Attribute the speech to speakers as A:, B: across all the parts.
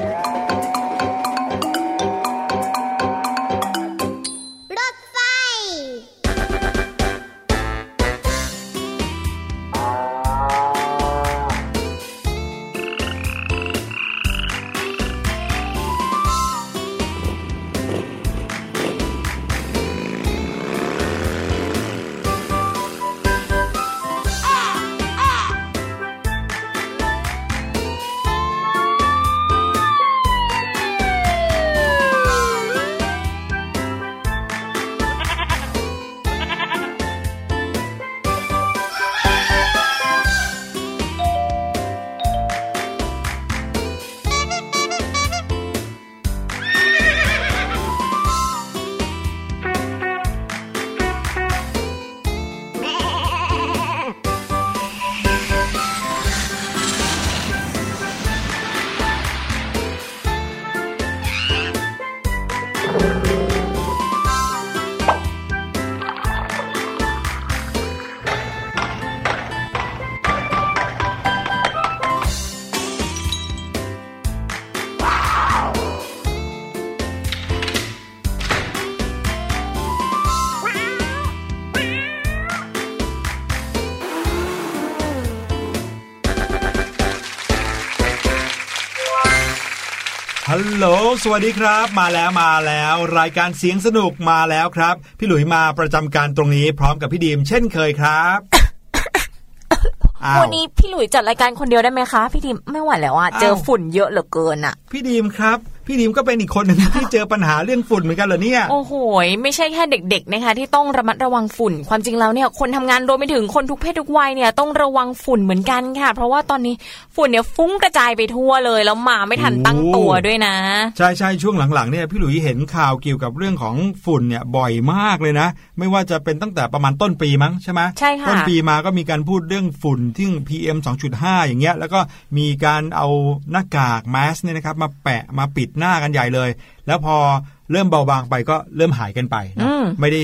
A: Yeah. โหล สวัสดีครับ มาแล้วมาแล้ว รายการเสียงสนุกมาแล้วครับ พี่หลุยมาประจำการตรงนี้พร้อมกับพี่ดีมเช่นเคยครับอ้าว
B: วันนี้พี่หลุยจัดรายการคนเดียวได้ไหมคะ พี่ดิมไม่ไหวแล้วอะ
A: อ้าว
B: เจอฝุ่นเยอะเหลือเกินอะ
A: พี่ดีมครับ พี่ดีมก็เป็นอีกคนหนึ่งที่เจอปัญหาเรื่องฝุ่นเหมือนกันเหรอเนี่ย
B: โอ้โหยไม่ใช่แค่เด็กๆนะคะที่ต้องระมัดระวังฝุ่น ความจริงแล้วเนี่ยคนทำงานรวมไปถึงคนทุกเพศทุกวัยเนี่ยต้องระวังฝุ่นเหมือนกันค่ะ เพราะว่าตอนนี้ฝุ่นเนี่ยฟุ้งกระจายไปทั่วเลยแล้วมาไม่ทันตั้งตัวด้วยนะ
A: ใช่ใช่ช่วงหลังๆเนี่ยพี่หลุยเห็นข่าวเกี่ยวกับเรื่องของฝุ่นเนี่ยบ่อยมากเลยนะ ไม่ว่าจะเป็นตั้งแต่ประมาณต้นปีมั้งใช่ไหม
B: ใช่ค่ะ
A: ต้นปีมาก็มีการพูดเรื่องฝุ่นที่ PM 2.5 อย่างเงี้ยแล้วก็มีการเอาหน้ากากแมสเนี่ยนะครับมาแปะมาปิดหน้ากันใหญ่เลย แล้วพอเริ่มเบาบางไปก็เริ่มหายกันไปนะ
B: อืม
A: ไม่ได้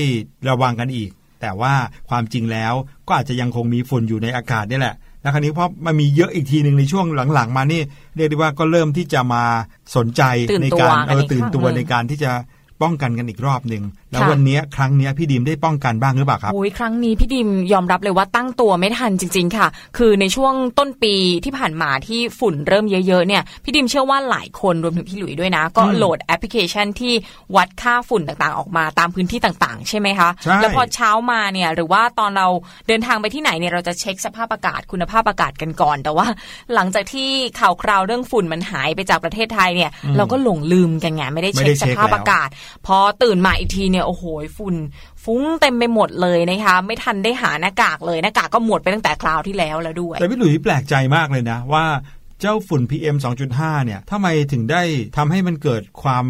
A: ระวังกันอีก แต่ว่าความจริงแล้วก็อาจจะยังคงมีฝุ่นอยู่ในอากาศนี่แหละแล้วคราวนี้เพราะมันมีเยอะอีกทีหนึ่งในช่วงหลังๆ มานี่เรียกได้ว่าก็เริ่มที่จะมาสนใจ
B: ตื่นตัวใน
A: การ
B: กัน
A: เออ
B: อีก
A: ตื่น
B: ครั้ง
A: ตัว
B: หนึ่ง
A: ในการที่จะ ป้องกันกันอีกรอบหนึ่งแล้ว
B: ค่ะ
A: วันเนี้ยครั้งเนี้ยพี่ดิมได้ป้องกันบ้างหรือเปล่าครับ
B: โอ้ยครั้งนี้พี่ดิมยอมรับเลยว่าตั้งตัวไม่ทันจริง ๆ ค่ะ คือในช่วงต้นปีที่ผ่านมาที่ฝุ่นเริ่มเยอะๆเนี่ยพี่ดิมเชื่อว่าหลายคนรวมถึงพี่หลุยด้วยนะ ก็
A: อืม
B: โหลดแอปพลิเคชันที่วัดค่าฝุ่นต่างๆ ออกมาตามพื้นที่ต่างๆ ใช่ไหมคะ
A: ใช่
B: แล้วพอเช้ามาเนี่ยหรือว่าตอนเราเดินทางไปที่ไหนเนี่ยเราจะเช็คสภาพอากาศคุณภาพอากาศกันก่อน แต่ว่าหลังจากที่ข่าวคราวเรื่องฝุ่นมันหายไปจากประเทศไทยเนี่ยเราก็หลงลืมกันไงไม่ได้
A: ไม่
B: เช็
A: ได้
B: ค
A: เช็
B: ส
A: ค
B: ภาพ
A: แล้ว
B: อากาศพอตื่นมาอีกทีเนี่ยโอ้โหฝุ่นฟุ้งเต็มไปหมดเลยนะคะ ไม่ทันได้หาหน้ากากเลยหน้ากากก็หมดไปตั้งแต่คราวที่แล้วแล้วด้วย
A: แต่พี่หลุยแปลกใจมากเลยนะว่าเจ้าฝุ่น PM 2.5 เนี่ยทำไมถึงได้ทำให้มันเกิดความ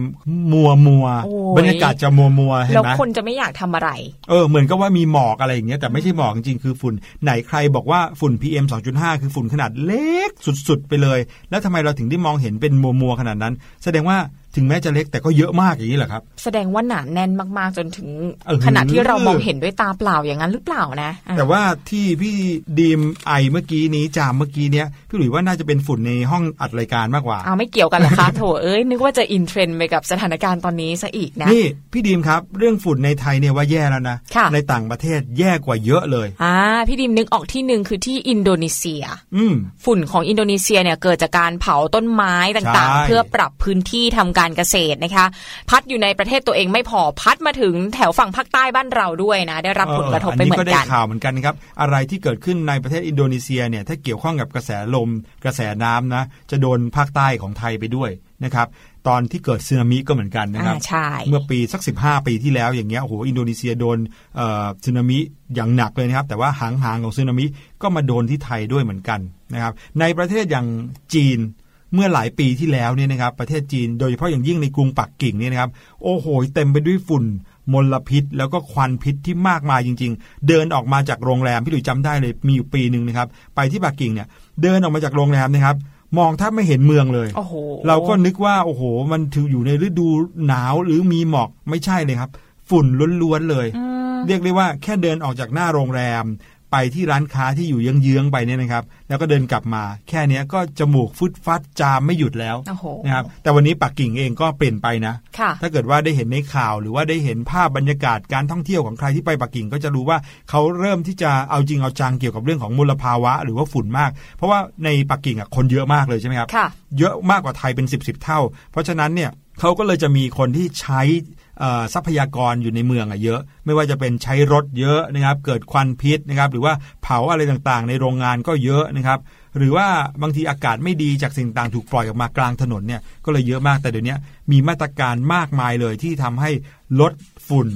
A: มัวมัว
B: โอ้ย
A: บรรยากาศจะมัวมัวเห็น
B: แล้ว
A: ไหม
B: คนจะไม่อยากทำอะไร
A: เออ เหมือนกับว่ามีหมอกอะไรอย่างเงี้ยแต่ไม่ใช่หมอกจริงๆ คือฝุ่นไหนใครบอกว่าฝุ่น PM 2.5 คือฝุ่นขนาดเล็กสุดๆ ไปเลย แล้วทำไมเราถึงได้มองเห็นเป็นมัวมัวๆขนาดนั้น แสดงว่า ถึงแม้จะเล็กแต่ก็เยอะมากอย่างนี้เหรอครับ
B: แสดงว่าหนาแน่นมากๆจนถึง
A: เออ
B: ขนาดที่เรามองเห็นด้วยตาเปล่าอย่างนั้นหรือเปล่านะอะ
A: แต่ว่าที่พี่ดีมไอเมื่อกี้นี้จามเมื่อกี้เนี้ยพี่หลุยว่าน่าจะเป็นฝุ่นในห้องอัดรายการมากกว่า
B: เอาไม่เกี่ยวกันเหรอคะโถเอ้ยนึกว่าจะ in trend ไปกับสถานการณ์ตอนนี้ซะอีกนะ
A: นี่พี่ดิมครับ เรื่องฝุ่นในไทยเนี่ยว่าแย่แล้วนะ
B: ค่ะ
A: ในต่างประเทศแย่กว่าเยอะเลย
B: อ่าพี่ดิมนึกออกที่หนึ่งคือที่อินโดนีเซีย
A: อืม
B: ฝุ่นของอินโดนีเซียเนี่ยเกิดจากการเผาต้นไม้ต่าง
A: ใช่
B: ๆเพื่อปรับพื้นที่ทำการเกษตรนะคะ พัดอยู่ในประเทศตัวเองไม่พอพัดมาถึงแถวฝั่งภาคใต้บ้านเราด้วยนะ ได้รับผลกระทบไปเหมือน
A: ก็ได้
B: กัน
A: ข่าวเหมือนกันครับ อะไรที่เกิดขึ้นในประเทศอินโดนีเซียเนี่ยถ้าเกี่ยวข้องกับกระแสลม กระแสน้ำนะ จะโดนภาคใต้ของไทยไปด้วยนะครับตอนที่เกิดสึนามิก็เหมือนกันนะครับ
B: อ่าใช่
A: เมื่อปีสัก 15 ปีที่แล้วอย่างเงี้ยโอ้โหอินโดนีเซียโดนเอ่อสึนามิอย่างหนักเลยนะครับ แต่ว่าหางหางๆของสึนามิก็มาโดนที่ไทยด้วยเหมือนกันนะครับในประเทศอย่างจีน เมื่อหลายปีที่แล้วเนี่ยนะครับประเทศจีนโดยเฉพาะอย่างยิ่งในกรุงปักกิ่งเนี่ยนะครับโอ้โหเต็มไปด้วยฝุ่นมลพิษ แล้วก็ควันพิษที่มากมายจริง ๆ เดินออกมาจากโรงแรมพี่หลุยจำได้เลยมีอยู่ปีหนึ่งนะครับไปที่ปักกิ่งเนี่ยเดินออกมาจากโรงแรมนะครับมองแทบไม่เห็นเมืองเลย
B: โอ้โห
A: เราก็นึกว่าโอ้โห มันถืออยู่ในฤดูหนาวหรือมีหมอกไม่ใช่เลยครับ ฝุ่นล้วนๆเลย
B: อืม
A: เรียกได้ว่าแค่เดินออกจากหน้าโรงแรม ไปที่ร้านค้าที่อยู่เยื้องๆไปเนี่ยนะครับ แล้วก็เดินกลับมา แค่เนี้ยก็จมูกฟึดฟัดจามไม่หยุดแล้ว
B: โอ้โห
A: นะครับ แต่วันนี้ปักกิ่งเองก็เปลี่ยนไปนะ
B: ค่ะ
A: ถ้าเกิดว่าได้เห็นในข่าวหรือว่าได้เห็นภาพบรรยากาศการท่องเที่ยวของใครที่ไปปักกิ่งก็จะรู้ว่าเขาเริ่มที่จะเอาจริงเอาจังเกี่ยวกับเรื่องของมลภาวะ หรือว่าฝุ่นมาก เพราะว่าในปักกิ่งอะคนเยอะมากเลยใช่ไหมครับ
B: ค่ะ
A: เยอะมากกว่าไทยเป็น 10บสเท่า เพราะฉะนั้นเนี่ยเขาก็เลยจะมีคนที่ใช้เอ่อ ทรัพยากรอยู่ในเมืองอะเยอะ ไม่ว่าจะเป็นใช้รถเยอะนะครับเกิดควันพิษนะครับหรือว่าเผาอะไรต่างๆ ในโรงงานก็เยอะนะครับหรือว่าบางทีอากาศไม่ดีจากสิ่งต่างถูกปล่อยออกมากลางถนนเนี่ยก็เลยเยอะมากแต่เดี๋ยวนี้มีมาตรการมากมายเลยที่ทำให้ลดฝุ่น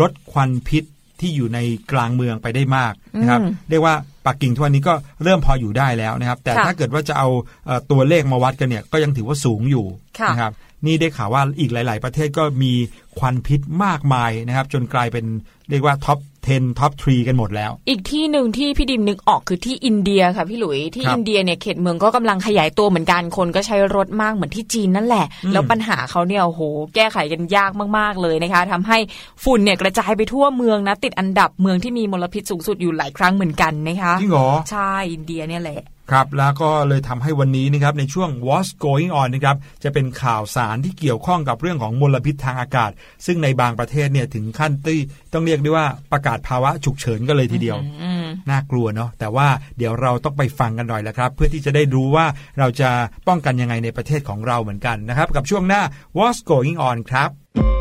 A: ลดควันพิษที่อยู่ในกลางเมืองไปได้มากนะครับเรียกว่าปักกิ่งทุกวันนี้ก็เริ่มพออยู่ได้แล้วนะครับ แต่ถ้าเกิดว่าจะเอาตัวเลขมาวัดกันเนี่ยก็ยังถือว่าสูงอยู่
B: ค่ะ
A: นะครับ นี่ได้ข่าวว่าอีกหลาย ๆ ประเทศก็มีควันพิษมากมายนะครับ จนกลายเป็นเรียกว่า top 10 top 3กันหมดแล้ว
B: อีกที่หนึ่งที่พี่ดิมนึกออกคือที่อินเดียค่ะพี่หลุยที่
A: ครับ
B: อินเดียเนี่ยเขตเมืองก็กำลังขยายตัวเหมือนกันคนก็ใช้รถมากเหมือนที่จีนนั่นแหละ
A: อืม
B: แล้วปัญหาเขาเนี่ยโอ้โหแก้ไขกันยากมากๆเลยนะคะทำให้ฝุ่นเนี่ยกระจายไปทั่วเมืองนะติดอันดับเมืองที่มีมลพิษสูงสุดอยู่หลายครั้งเหมือนกันนะคะ
A: จริงเหรอ
B: ใช่อินเดียเนี่ยแหละ
A: ครับแล้วก็เลยทำให้วันนี้นะครับในช่วง What's Going On นะครับจะเป็นข่าวสารที่เกี่ยวข้องกับเรื่องของมลพิษทางอากาศ ซึ่งในบางประเทศเนี่ยถึงขั้นที่ต้องเรียกได้ว่าประกาศภาวะฉุกเฉินกันเลยทีเดียว
B: อืม
A: น่ากลัวเนาะแต่ว่าเดี๋ยวเราต้องไปฟังกันหน่อยแล้วครับ เพื่อที่จะได้รู้ว่าเราจะป้องกันยังไงในประเทศของเราเหมือนกันนะครับ กับช่วงหน้า What's Going On ครับ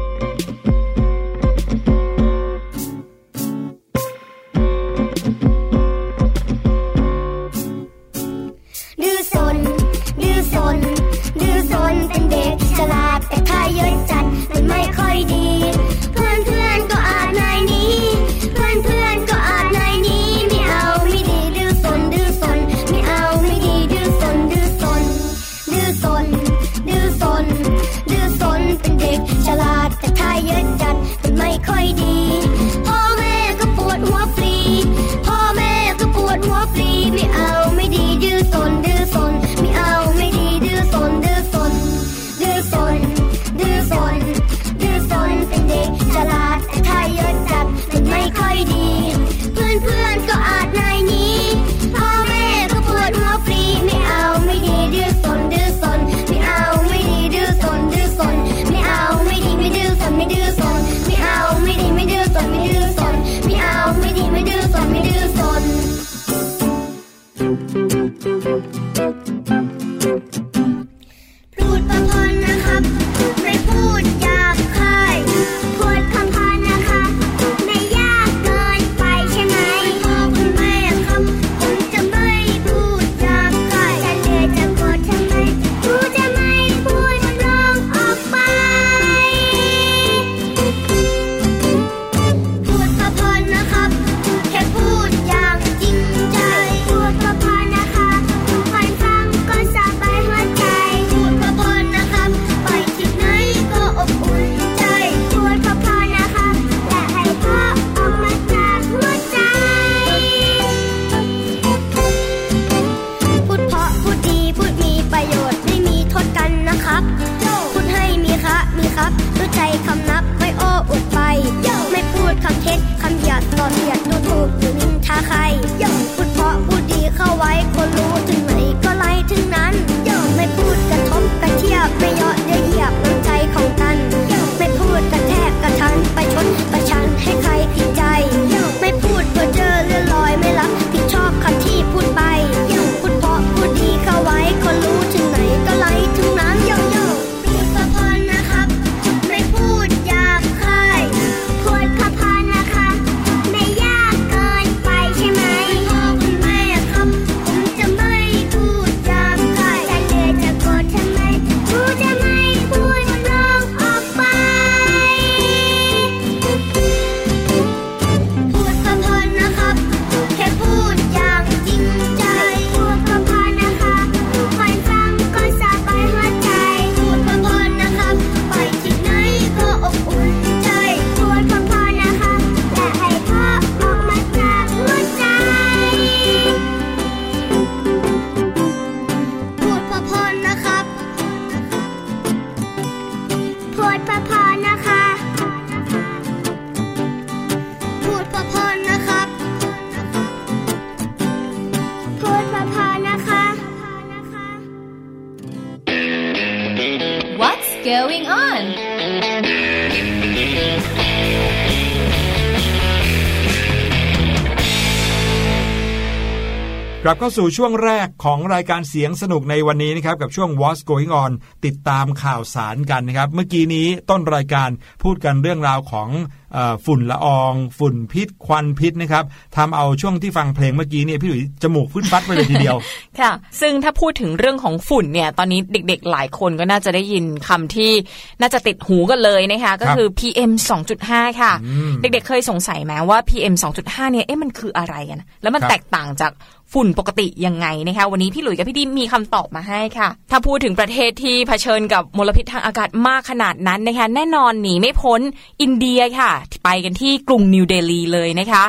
C: ไถูกถึงถ้าใคร
A: กลับเข้าสู่ช่วงแรกของรายการเสียงสนุกในวันนี้นะครับกับช่วง What's Going On ติดตามข่าวสารกันนะครับ เมื่อกี้นี้ต้นรายการพูดกันเรื่องราวของเออฝุ่นละออง ฝุ่นพิษควันพิษนะครับทำเอาช่วงที่ฟังเพลงเมื่อกี้เนี่ยพี่หลุยจมูกฟื้นฟัดไปเลยทีเดียว
B: ค่ะ ซึ่งถ้าพูดถึงเรื่องของฝุ่นเนี่ยตอนนี้เด็กๆหลายคนก็น่าจะได้ยินคำที่น่าจะติดหูกันเลยนะคะก็คือ PM 2.5 ค่ะ
A: อืม
B: เด็กๆเคยสงสัยไหมว่า PM 2.5 เนี่ยเอ๊ะมันคืออะไรกันแล้วมัน
A: ครับ
B: แตกต่างจาก ฝุ่นปกติยังไงนะคะวันนี้พี่หลุยกับพี่ดิมมีคำตอบมาให้ค่ะ ถ้าพูดถึงประเทศที่เผชิญกับมลพิษทางอากาศมากขนาดนั้นนะคะแน่นอนหนีไม่พ้นอินเดียค่ะ ไปกันที่กรุงนิวเดลีเลยนะคะ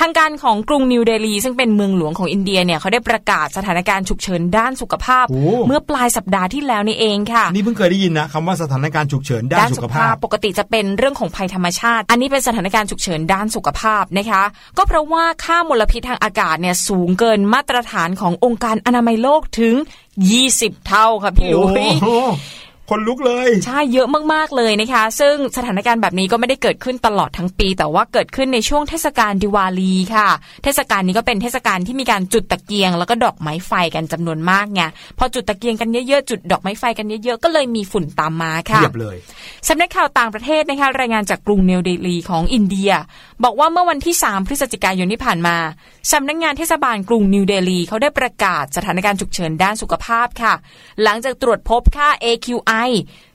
B: ทางการของกรุงนิวเดลีซึ่งเป็นเมืองหลวงของอินเดียเนี่ยเขาได้ประกาศสถานการณ์ฉุกเฉินด้านสุขภาพ
A: โอ้
B: เมื่อปลายสัปดาห์ที่แล้วนี่เองค่ะ
A: นี่เพิ่งเคยได้ยินนะคำว่าสถานการณ์ฉุกเฉินด้านสุขภาพ
B: ปกติจะเป็นเรื่องของภัยธรรมชาติ อันนี้เป็นสถานการณ์ฉุกเฉินด้านสุขภาพนะคะ ก็เพราะว่าค่ามลพิษทางอากาศเนี่ยสูงเกินมาตรฐานขององค์การอนามัยโลกถึง 20 เท่าค่ะพี่ลุย
A: โอ้โห คนลุกเลย
B: ใช่เยอะมากๆเลยนะคะ ซึ่งสถานการณ์แบบนี้ก็ไม่ได้เกิดขึ้นตลอดทั้งปี แต่ว่าเกิดขึ้นในช่วงเทศกาลดิวาลีค่ะ เทศกาลนี้ก็เป็นเทศกาลที่มีการจุดตะเกียง แล้วก็ดอกไม้ไฟกันจำนวนมากไงพอจุดตะเกียงกันเยอะๆจุดดอกไม้ไฟกันเยอะๆก็เลยมีฝุ่นตามมาค่ะ
A: เทียบเลย
B: สำนักข่าวต่างประเทศนะคะรายงานจากกรุงนิวเดลีของอินเดีย บอกว่าเมื่อวันที่ 3 พฤศจิกายนที่ผ่านมาสำนักงานเทศบาลกรุงนิวเดลีเขาได้ประกาศสถานการณ์ฉุกเฉินด้านสุขภาพค่ะ หลังจากตรวจพบค่า AQI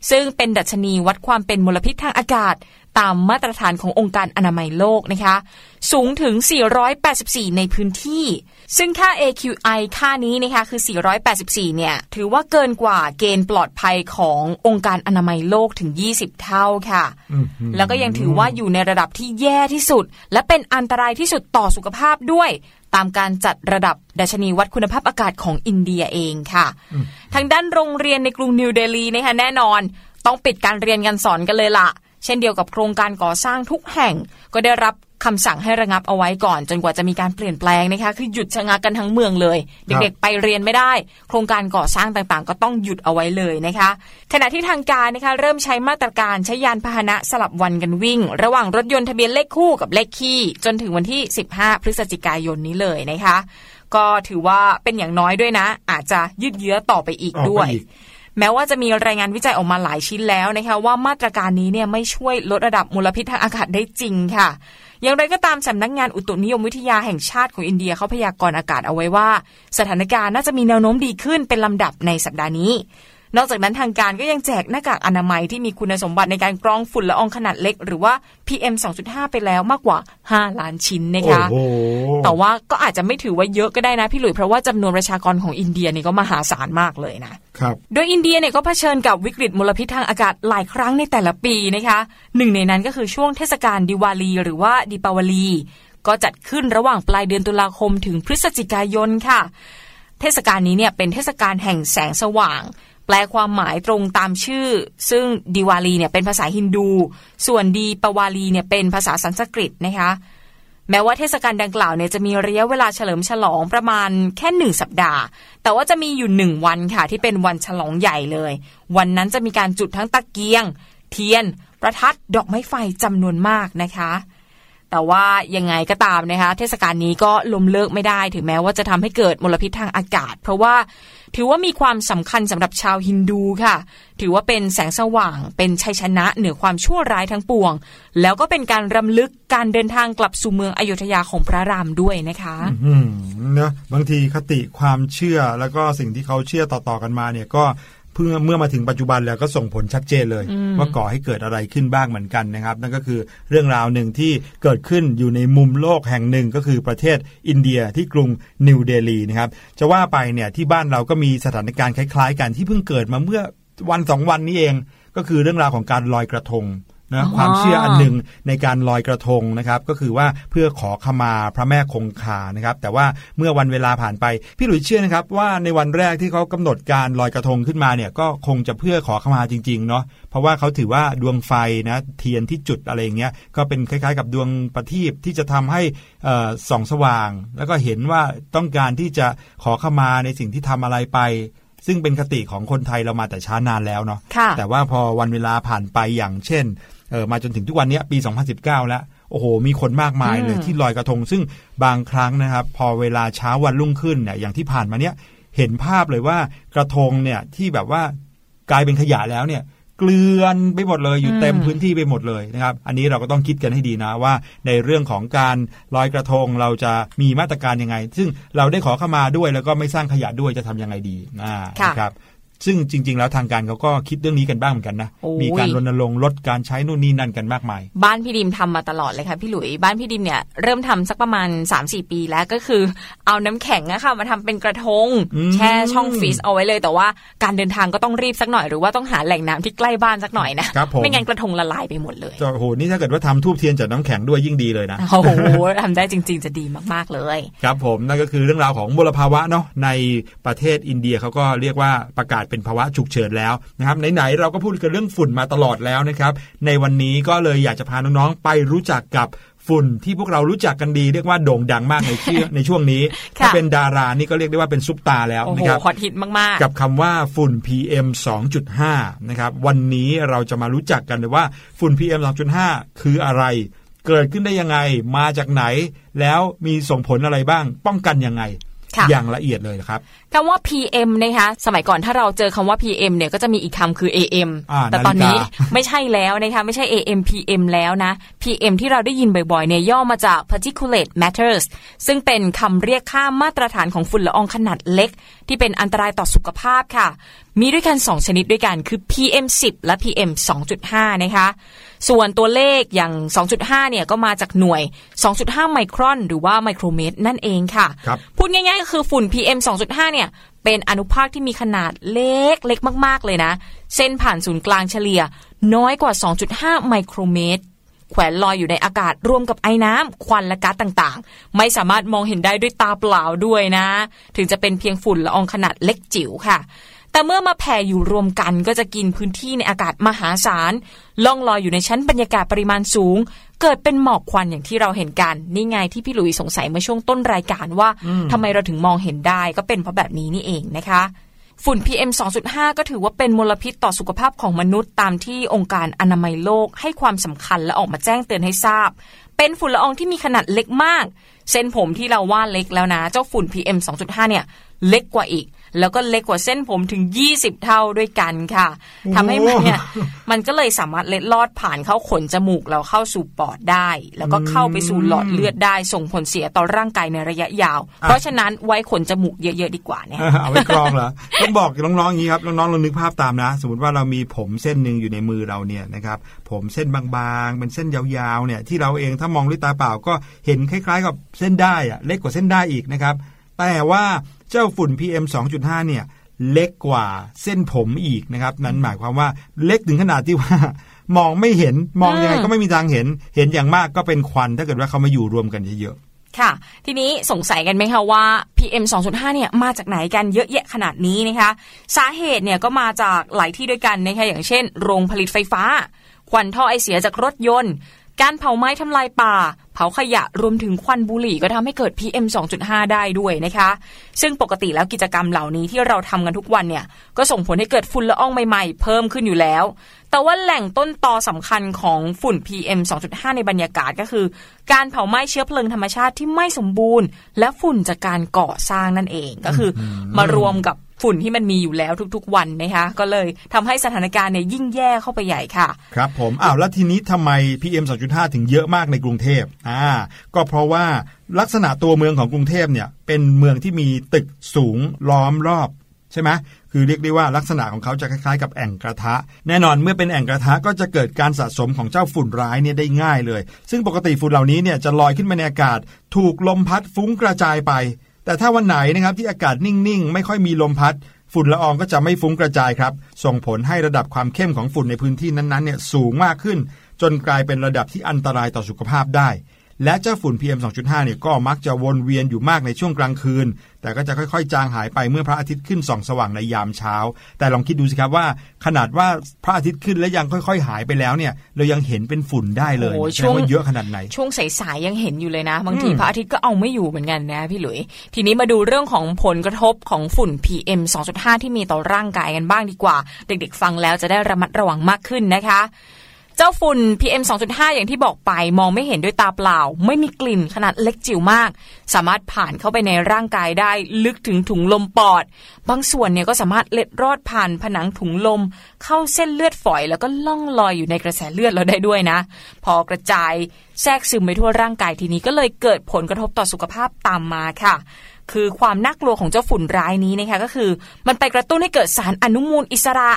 B: ซึ่งเป็นดัชนีวัดความเป็นมลพิษทางอากาศ ตามมาตรฐานขององค์การอนามัยโลกนะคะ สูงถึง 484 ในพื้นที่ ซึ่งค่า AQI ค่านี้นะคะคือ 484 เนี่ย ถือว่าเกินกว่าเกณฑ์ปลอดภัยขององค์การอนามัยโลกถึง 20 เท่าค่ะ แล้วก็ยังถือว่าอยู่ในระดับที่แย่ที่สุด และเป็นอันตรายที่สุดต่อสุขภาพด้วย ตามการจัดระดับดัชนีวัดคุณภาพอากาศของอินเดียเองค่ะ ทางด้านโรงเรียนในกรุงนิวเดลีนะคะแน่นอน ต้องปิดการเรียนการสอนกันเลยล่ะเช่นเดียวกับโครงการก่อสร้างทุกแห่งก็ได้รับ คำสั่งให้ระงับเอาไว้ก่อน จนกว่าจะมีการเปลี่ยนแปลงนะคะคือหยุดชะงักกันทั้งเมืองเลย เด็กๆไปเรียนไม่ได้ โครงการก่อสร้างต่างๆ ก็ต้องหยุดเอาไว้เลยนะคะ ขณะที่ทางการนะคะเริ่มใช้มาตรการใช้ยานพาหนะสลับวันกันวิ่ง ระหว่างรถยนต์ทะเบียนเลขคู่กับเลขคี่ จนถึงวันที่ 15 พฤศจิกายนนี้เลยนะคะ ก็ถือว่าเป็นอย่างน้อยด้วยนะ อาจจะยืดเยื้อต่อไปอีก
A: ออกไป
B: ด้วย
A: อีก
B: แม้ว่าจะมีรายงานวิจัยออกมาหลายชิ้นแล้วนะคะว่ามาตรการนี้เนี่ยไม่ช่วยลดระดับมลพิษทางอากาศได้จริงค่ะ อย่างไรก็ตามสำนักงานอุตุนิยมวิทยาแห่งชาติของอินเดียเขาพยากรณ์อากาศเอาไว้ว่า สถานการณ์น่าจะมีแนวโน้มดีขึ้นเป็นลำดับในสัปดาห์นี้ นอกจากนั้นทางการก็ยังแจกหน้ากากอนามัยที่มีคุณสมบัติในการกรองฝุ่นละอองขนาดเล็ก หรือว่า PM 2.5 ไปแล้วมากกว่า 5 ล้านชิ้นนะคะ
A: โอ้โห
B: แต่ว่าก็อาจจะไม่ถือว่าเยอะก็ได้นะพี่หลุยเพราะว่าจำนวนประชากรของอินเดียนี่ก็มหาศาลมากเลยนะ
A: ครับ
B: โดยอินเดียเนี่ยก็เผชิญกับวิกฤตมลพิษทางอากาศหลายครั้งในแต่ละปีนะคะหนึ่งในนั้นก็คือช่วงเทศกาลดิวาลี หรือว่าดิปาวลี ก็จัดขึ้นระหว่างปลายเดือนตุลาคมถึงพฤศจิกายนค่ะ เทศกาลนี้เนี่ยเป็นเทศกาลแห่งแสงสว่าง แปลความหมายตรงตามชื่อ ซึ่งดิวาลีเนี่ยเป็นภาษาฮินดู ส่วนดีปาวาลีเนี่ยเป็นภาษาสันสกฤตนะคะแม้ว่าเทศกาลดังกล่าวเนี่ยจะมีระยะเวลาเฉลิมฉลองประมาณแค่หนึ่งสัปดาห์ แต่ว่าจะมีอยู่หนึ่งวันค่ะที่เป็นวันฉลองใหญ่เลย วันนั้นจะมีการจุดทั้งตะเกียง เทียน ประทัดดอกไม้ไฟจำนวนมากนะคะ แต่ว่ายังไงก็ตามนะคะเทศกาลนี้ก็ล้มเลิกไม่ได้ ถึงแม้ว่าจะทำให้เกิดมลพิษทางอากาศ เพราะว่าถือว่ามีความสำคัญสำหรับชาวฮินดูค่ะ ถือว่าเป็นแสงสว่าง เป็นชัยชนะเหนือความชั่วร้ายทั้งปวง แล้วก็เป็นการรำลึกการเดินทางกลับสู่เมืองอยุธยาของพระรามด้วยนะคะ
A: เนอะบางทีคติความเชื่อแล้วก็สิ่งที่เขาเชื่อต่อๆกันมาเนี่ยก็ พื่อเมื่อมาถึงปัจจุบันแล้วก็ส่งผลชัดเจนเลย ว่าก่อให้เกิดอะไรขึ้นบ้างเหมือนกันนะครับ นั่นก็คือเรื่องราวหนึ่งที่เกิดขึ้นอยู่ในมุมโลกแห่งหนึ่งก็คือประเทศอินเดียที่กรุงนิวเดลีนะครับจะว่าไปเนี่ยที่บ้านเราก็มีสถานการณ์คล้ายๆ กันที่เพิ่งเกิดมาเมื่อวันสองวันนี้เอง ก็คือเรื่องราวของการลอยกระทง นะ
B: อ๋อ
A: ความเชื่ออันหนึ่งในการลอยกระทงนะครับก็คือว่าเพื่อขอขมาพระแม่คงคานะครับแต่ว่าเมื่อวันเวลาผ่านไป พี่หลุยเชื่อนะครับว่าในวันแรกที่เขากำหนดการลอยกระทงขึ้นมาเนี่ยก็คงจะเพื่อขอขมาจริงๆเนาะเพราะว่าเขาถือว่าดวงไฟนะเทียนที่จุดอะไรอย่างเงี้ยก็เป็นคล้ายๆ กับดวงประทีปที่จะทำให้เอ่อส่องสว่าง แล้วก็เห็นว่าต้องการที่จะขอขมาในสิ่งที่ทำอะไรไป ซึ่งเป็นคติของคนไทยเรามาแต่ช้านานแล้วเนาะ
B: ค่ะ
A: แต่ว่าพอวันเวลาผ่านไปอย่างเช่นเออมาจนถึงทุกวันเนี้ยปี 2019 แล้ว โอ้โห มีคนมากมายเลย
B: อืม
A: ที่ลอยกระทง ซึ่งบางครั้งนะครับ พอเวลาเช้าวันรุ่งขึ้นเนี่ยอย่างที่ผ่านมาเนี้ยเห็นภาพเลยว่ากระทงเนี่ยที่แบบว่ากลายเป็นขยะแล้วเนี่ย เกลือนไปหมดเลยอยู่เต็มพื้นที่ไปหมดเลยนะครับ อันนี้เราก็ต้องคิดกันให้ดีนะว่า ในเรื่องของการลอยกระทงเราจะมีมาตรการยังไง ซึ่งเราได้ขอเข้ามาด้วยแล้วก็ไม่สร้างขยะด้วยจะทำยังไงดีอ่า
B: ค่ะ
A: นะครับ ซึ่งจริง ๆ แล้วทางการเขาก็คิดเรื่องนี้กันบ้างเหมือนกันนะ
B: โอ้ย
A: มีการรณรงค์ลดการใช้นู่นนี่นั่นกันมากมาย
B: บ้านพี่ดิมทำมาตลอดเลยค่ะพี่หลุย บ้านพี่ดิมเนี่ยเริ่มทำสักประมาณ 3-4 ปีแล้วก็คือเอาน้ำแข็งอะค่ะมาทำเป็นกระทง
A: อืม
B: แช่ช่องฟรีซเอาไว้เลย แต่ว่าการเดินทางก็ต้องรีบสักหน่อยหรือว่าต้องหาแหล่งน้ำที่ใกล้บ้านสักหน่อยนะครับ
A: ผม
B: ไม่งั้นกระทงละลายไปหมดเลย
A: จะโอ้โหนี่ถ้าเกิดว่าทำทูบเทียนจากน้ำแข็งด้วยยิ่งดีเลยนะ
B: โอ้โหทำได้จริง ๆ จะดีมากๆเลย
A: ครับผมนั่นก็คือเรื่องราวของมลภาวะเนาะในประเทศอินเดียเขาก็เรียกว่าประกาศเป็นภาวะฉุกเฉินแล้วนะครับไหนๆเราก็พูดกันเรื่องฝุ่นมาตลอดแล้วนะครับ ในวันนี้ก็เลยอยากจะพาน้องๆไปรู้จักกับฝุ่นที่พวกเรารู้จักกันดีเรียกว่าโด่งดังมากในช่วงในช่วงนี้
B: ค่ะ
A: ถ้าเป็นดารานี่ก็เรียกได้ว่าเป็นซุปตาแล้ว
B: โอ้โห
A: นะครับ
B: ฮอตฮิตมากๆ
A: กับคำว่าฝุ่น PM 2.5นะครับวันนี้เราจะมารู้จักกันเลยว่าฝุ่น PM 2.5 คืออะไร เกิดขึ้นได้ยังไงมาจากไหน แล้วมีส่งผลอะไรบ้าง ป้องกันยังไง
B: ค่ะ
A: อย่างละเอียดเลยนะครับ
B: คำว่า PM นะคะสมัยก่อนถ้าเราเจอคำว่า PM เนี่ยก็จะมีอีกคำคือ AM
A: อ่า
B: แต่ตอนนี้
A: นาฬิกา
B: ไม่ใช่แล้วนะคะไม่ใช่ AM PM แล้วนะ PM ที่เราได้ยินบ่อยๆเนี่ยย่อมาจาก particulate matters ซึ่งเป็นคำเรียกค่ามาตรฐานของฝุ่นละอองขนาดเล็ก ที่เป็นอันตรายต่อสุขภาพค่ะ มีด้วยกัน 2 ชนิดด้วยกันคือ PM 10 และ PM 2.5 นะคะ ส่วนตัวเลขอย่าง 2.5 เนี่ยก็มาจากหน่วย 2.5 ไมครอน หรือว่าไมโครเมตรนั่นเองค่ะ
A: ครับ
B: พูดง่ายๆก็คือฝุ่น PM 2.5 เนี่ย เป็นอนุภาคที่มีขนาดเล็กเล็กมาก ๆ เลยนะ เส้นผ่านศูนย์กลางเฉลี่ย น้อยกว่า 2.5 ไมโครเมตร แขวนลอยอยู่ในอากาศรวมกับไอ้น้ำควันและก๊าซต่างๆ ไม่สามารถมองเห็นได้ด้วยตาเปล่าด้วยนะ ถึงจะเป็นเพียงฝุ่นละอองขนาดเล็กจิ๋วค่ะ แต่เมื่อมาแผ่อยู่รวมกันก็จะกินพื้นที่ในอากาศมหาศาลล่องลอยอยู่ในชั้นบรรยากาศปริมาณสูง เกิดเป็นหมอกควันอย่างที่เราเห็นกัน นี่ไงที่พี่หลุยสงสัยเมื่อช่วงต้นรายการว่าทำไมเราถึงมองเห็นได้ก็เป็นเพราะแบบนี้นี่เองนะคะฝุ่น PM 2.5 ก็ถือว่าเป็นมลพิษต่อสุขภาพของมนุษย์ตามที่องค์การอนามัยโลกให้ความสำคัญและออกมาแจ้งเตือนให้ทราบ เป็นฝุ่นละอองที่มีขนาดเล็กมาก เส้นผมที่เราว่าเล็กแล้วนะ เจ้าฝุ่น PM 2.5 เนี่ย เล็กกว่าอีก แล้วก็เล็กกว่าเส้นผมถึง 20 เท่าด้วยกันค่ะทำให้มันเนี่ยมันก็เลยสามารถเล็ดลอดผ่านเข้าขนจมูกแล้วเข้าสู่ปอดได้ แล้วก็เข้าไปสู่หลอดเลือดได้ส่งผลเสียต่อร่างกายในระยะยาว เพราะฉะนั้นไว้ขนจมูกเยอะๆดีกว่าเนี่ย
A: เอาไว้กรองเหรอต้องบอกกับน้องๆอย่างนี้ครับน้องๆลองนึกภาพตามนะ สมมติว่าเรามีผมเส้นหนึ่งอยู่ในมือเราเนี่ยนะครับผมเส้นบางๆเป็นเส้นยาวๆเนี่ยที่เราเองถ้ามองด้วยตาเปล่าก็เห็นคล้ายๆ กับเส้นได้อะเล็กกว่าเส้นได้อีกนะครับแต่ว่า เจ้าฝุ่น PM 2.5 เนี่ยเล็กกว่าเส้นผมอีกนะครับ นั้นหมายความว่าเล็กถึงขนาดที่ว่ามองไม่เห็นมองยังไงก็ไม่มีทางเห็น เห็นอย่างมากก็เป็นควันถ้าเกิดว่าเขามาอยู่รวมกันเยอะ
B: ค่ะ ทีนี้สงสัยกันไหมคะว่า PM 2.5 เนี่ยมาจากไหนกันเยอะแยะขนาดนี้นะคะ สาเหตุเนี่ยก็มาจากหลายที่ด้วยกันนะคะอย่างเช่น โรงผลิตไฟฟ้า ควันท่อไอเสียจากรถยนต์ การเผาไม้ทำลายป่า เผาขยะรวมถึงควันบุหรี่ก็ทำให้เกิด PM 2.5 ได้ด้วยนะคะ ซึ่งปกติแล้วกิจกรรมเหล่านี้ที่เราทำกันทุกวันเนี่ย ก็ส่งผลให้เกิดฝุ่นละอองใหม่ๆ เพิ่มขึ้นอยู่แล้ว แต่ว่าแหล่งต้นตอสำคัญของฝุ่น PM 2.5 ในบรรยากาศก็คือ การเผาไหม้เชื้อเพลิงธรรมชาติที่ไม่สมบูรณ์ และฝุ่นจากการก่อสร้างนั่นเองก็คืออมารวมกับ ฝุ่นที่มันมีอยู่แล้วทุกๆวันนะคะก็เลยทำให้สถานการณ์เนี่ยยิ่งแย่เข้าไปใหญ่ค่ะ
A: ครับผมอ้าวแล้วทีนี้ทำไม PM 2.5 ถึงเยอะมากในกรุงเทพอ่าก็เพราะว่าลักษณะตัวเมืองของกรุงเทพเนี่ยเป็นเมืองที่มีตึกสูงล้อมรอบใช่ไหมคือเรียกได้ว่าลักษณะของเขาจะคล้ายๆ กับแอ่งกระทะ แน่นอนเมื่อเป็นแอ่งกระทะก็จะเกิดการสะสมของเจ้าฝุ่นร้ายเนี่ยได้ง่ายเลย ซึ่งปกติฝุ่นเหล่านี้เนี่ยจะลอยขึ้นมาในอากาศ ถูกลมพัดฟุ้งกระจายไป แต่ถ้าวันไหนนะครับที่อากาศนิ่งๆ ไม่ค่อยมีลมพัด ฝุ่นละอองก็จะไม่ฟุ้งกระจายครับ ส่งผลให้ระดับความเข้มของฝุ่นในพื้นที่นั้นๆเนี่ยสูงมากขึ้น จนกลายเป็นระดับที่อันตรายต่อสุขภาพได้ และเจ้าฝุ่น PM 2.5เนี่ยก็มักจะวนเวียนอยู่มากในช่วงกลางคืน แต่ก็จะค่อยๆ จางหายไปเมื่อพระอาทิตย์ขึ้นส่องสว่างในยามเช้า แต่ลองคิดดูสิครับว่า ขนาดว่าพระอาทิตย์ขึ้นและยังค่อยๆ หายไปแล้วเนี่ย เรายังเห็นเป็นฝุ่นได้เลย
B: โอ้โห
A: แสดงว่าเยอะขนาดไหน
B: ช่วงสายๆยังเห็นอยู่เลยนะ บางที
A: อืม
B: พระอาทิตย์ก็เอาไม่อยู่เหมือนกันนะพี่หลุย ทีนี้มาดูเรื่องของผลกระทบของฝุ่น PM 2.5 ที่มีต่อร่างกายกันบ้างดีกว่า เด็กๆ ฟังแล้วจะได้ระมัดระวังมากขึ้นนะคะ เจ้าฝุ่น PM 2.5 อย่างที่บอกไปมองไม่เห็นด้วยตาเปล่า ไม่มีกลิ่นขนาดเล็กจิ๋วมาก สามารถผ่านเข้าไปในร่างกายได้ลึกถึงถุงลมปอด บางส่วนเนี่ยก็สามารถเล็ดรอดผ่านผนังถุงลม เข้าเส้นเลือดฝอยแล้วก็ล่องลอยอยู่ในกระแสเลือดเราได้ด้วยนะ พอกระจายแทรกซึมไปทั่วร่างกายทีนี้ก็เลยเกิดผลกระทบต่อสุขภาพตามมาค่ะคือความน่ากลัวของเจ้าฝุ่นร้ายนี้นะคะก็คือ มันไปกระตุ้นให้เกิดสารอนุมูลอิสระ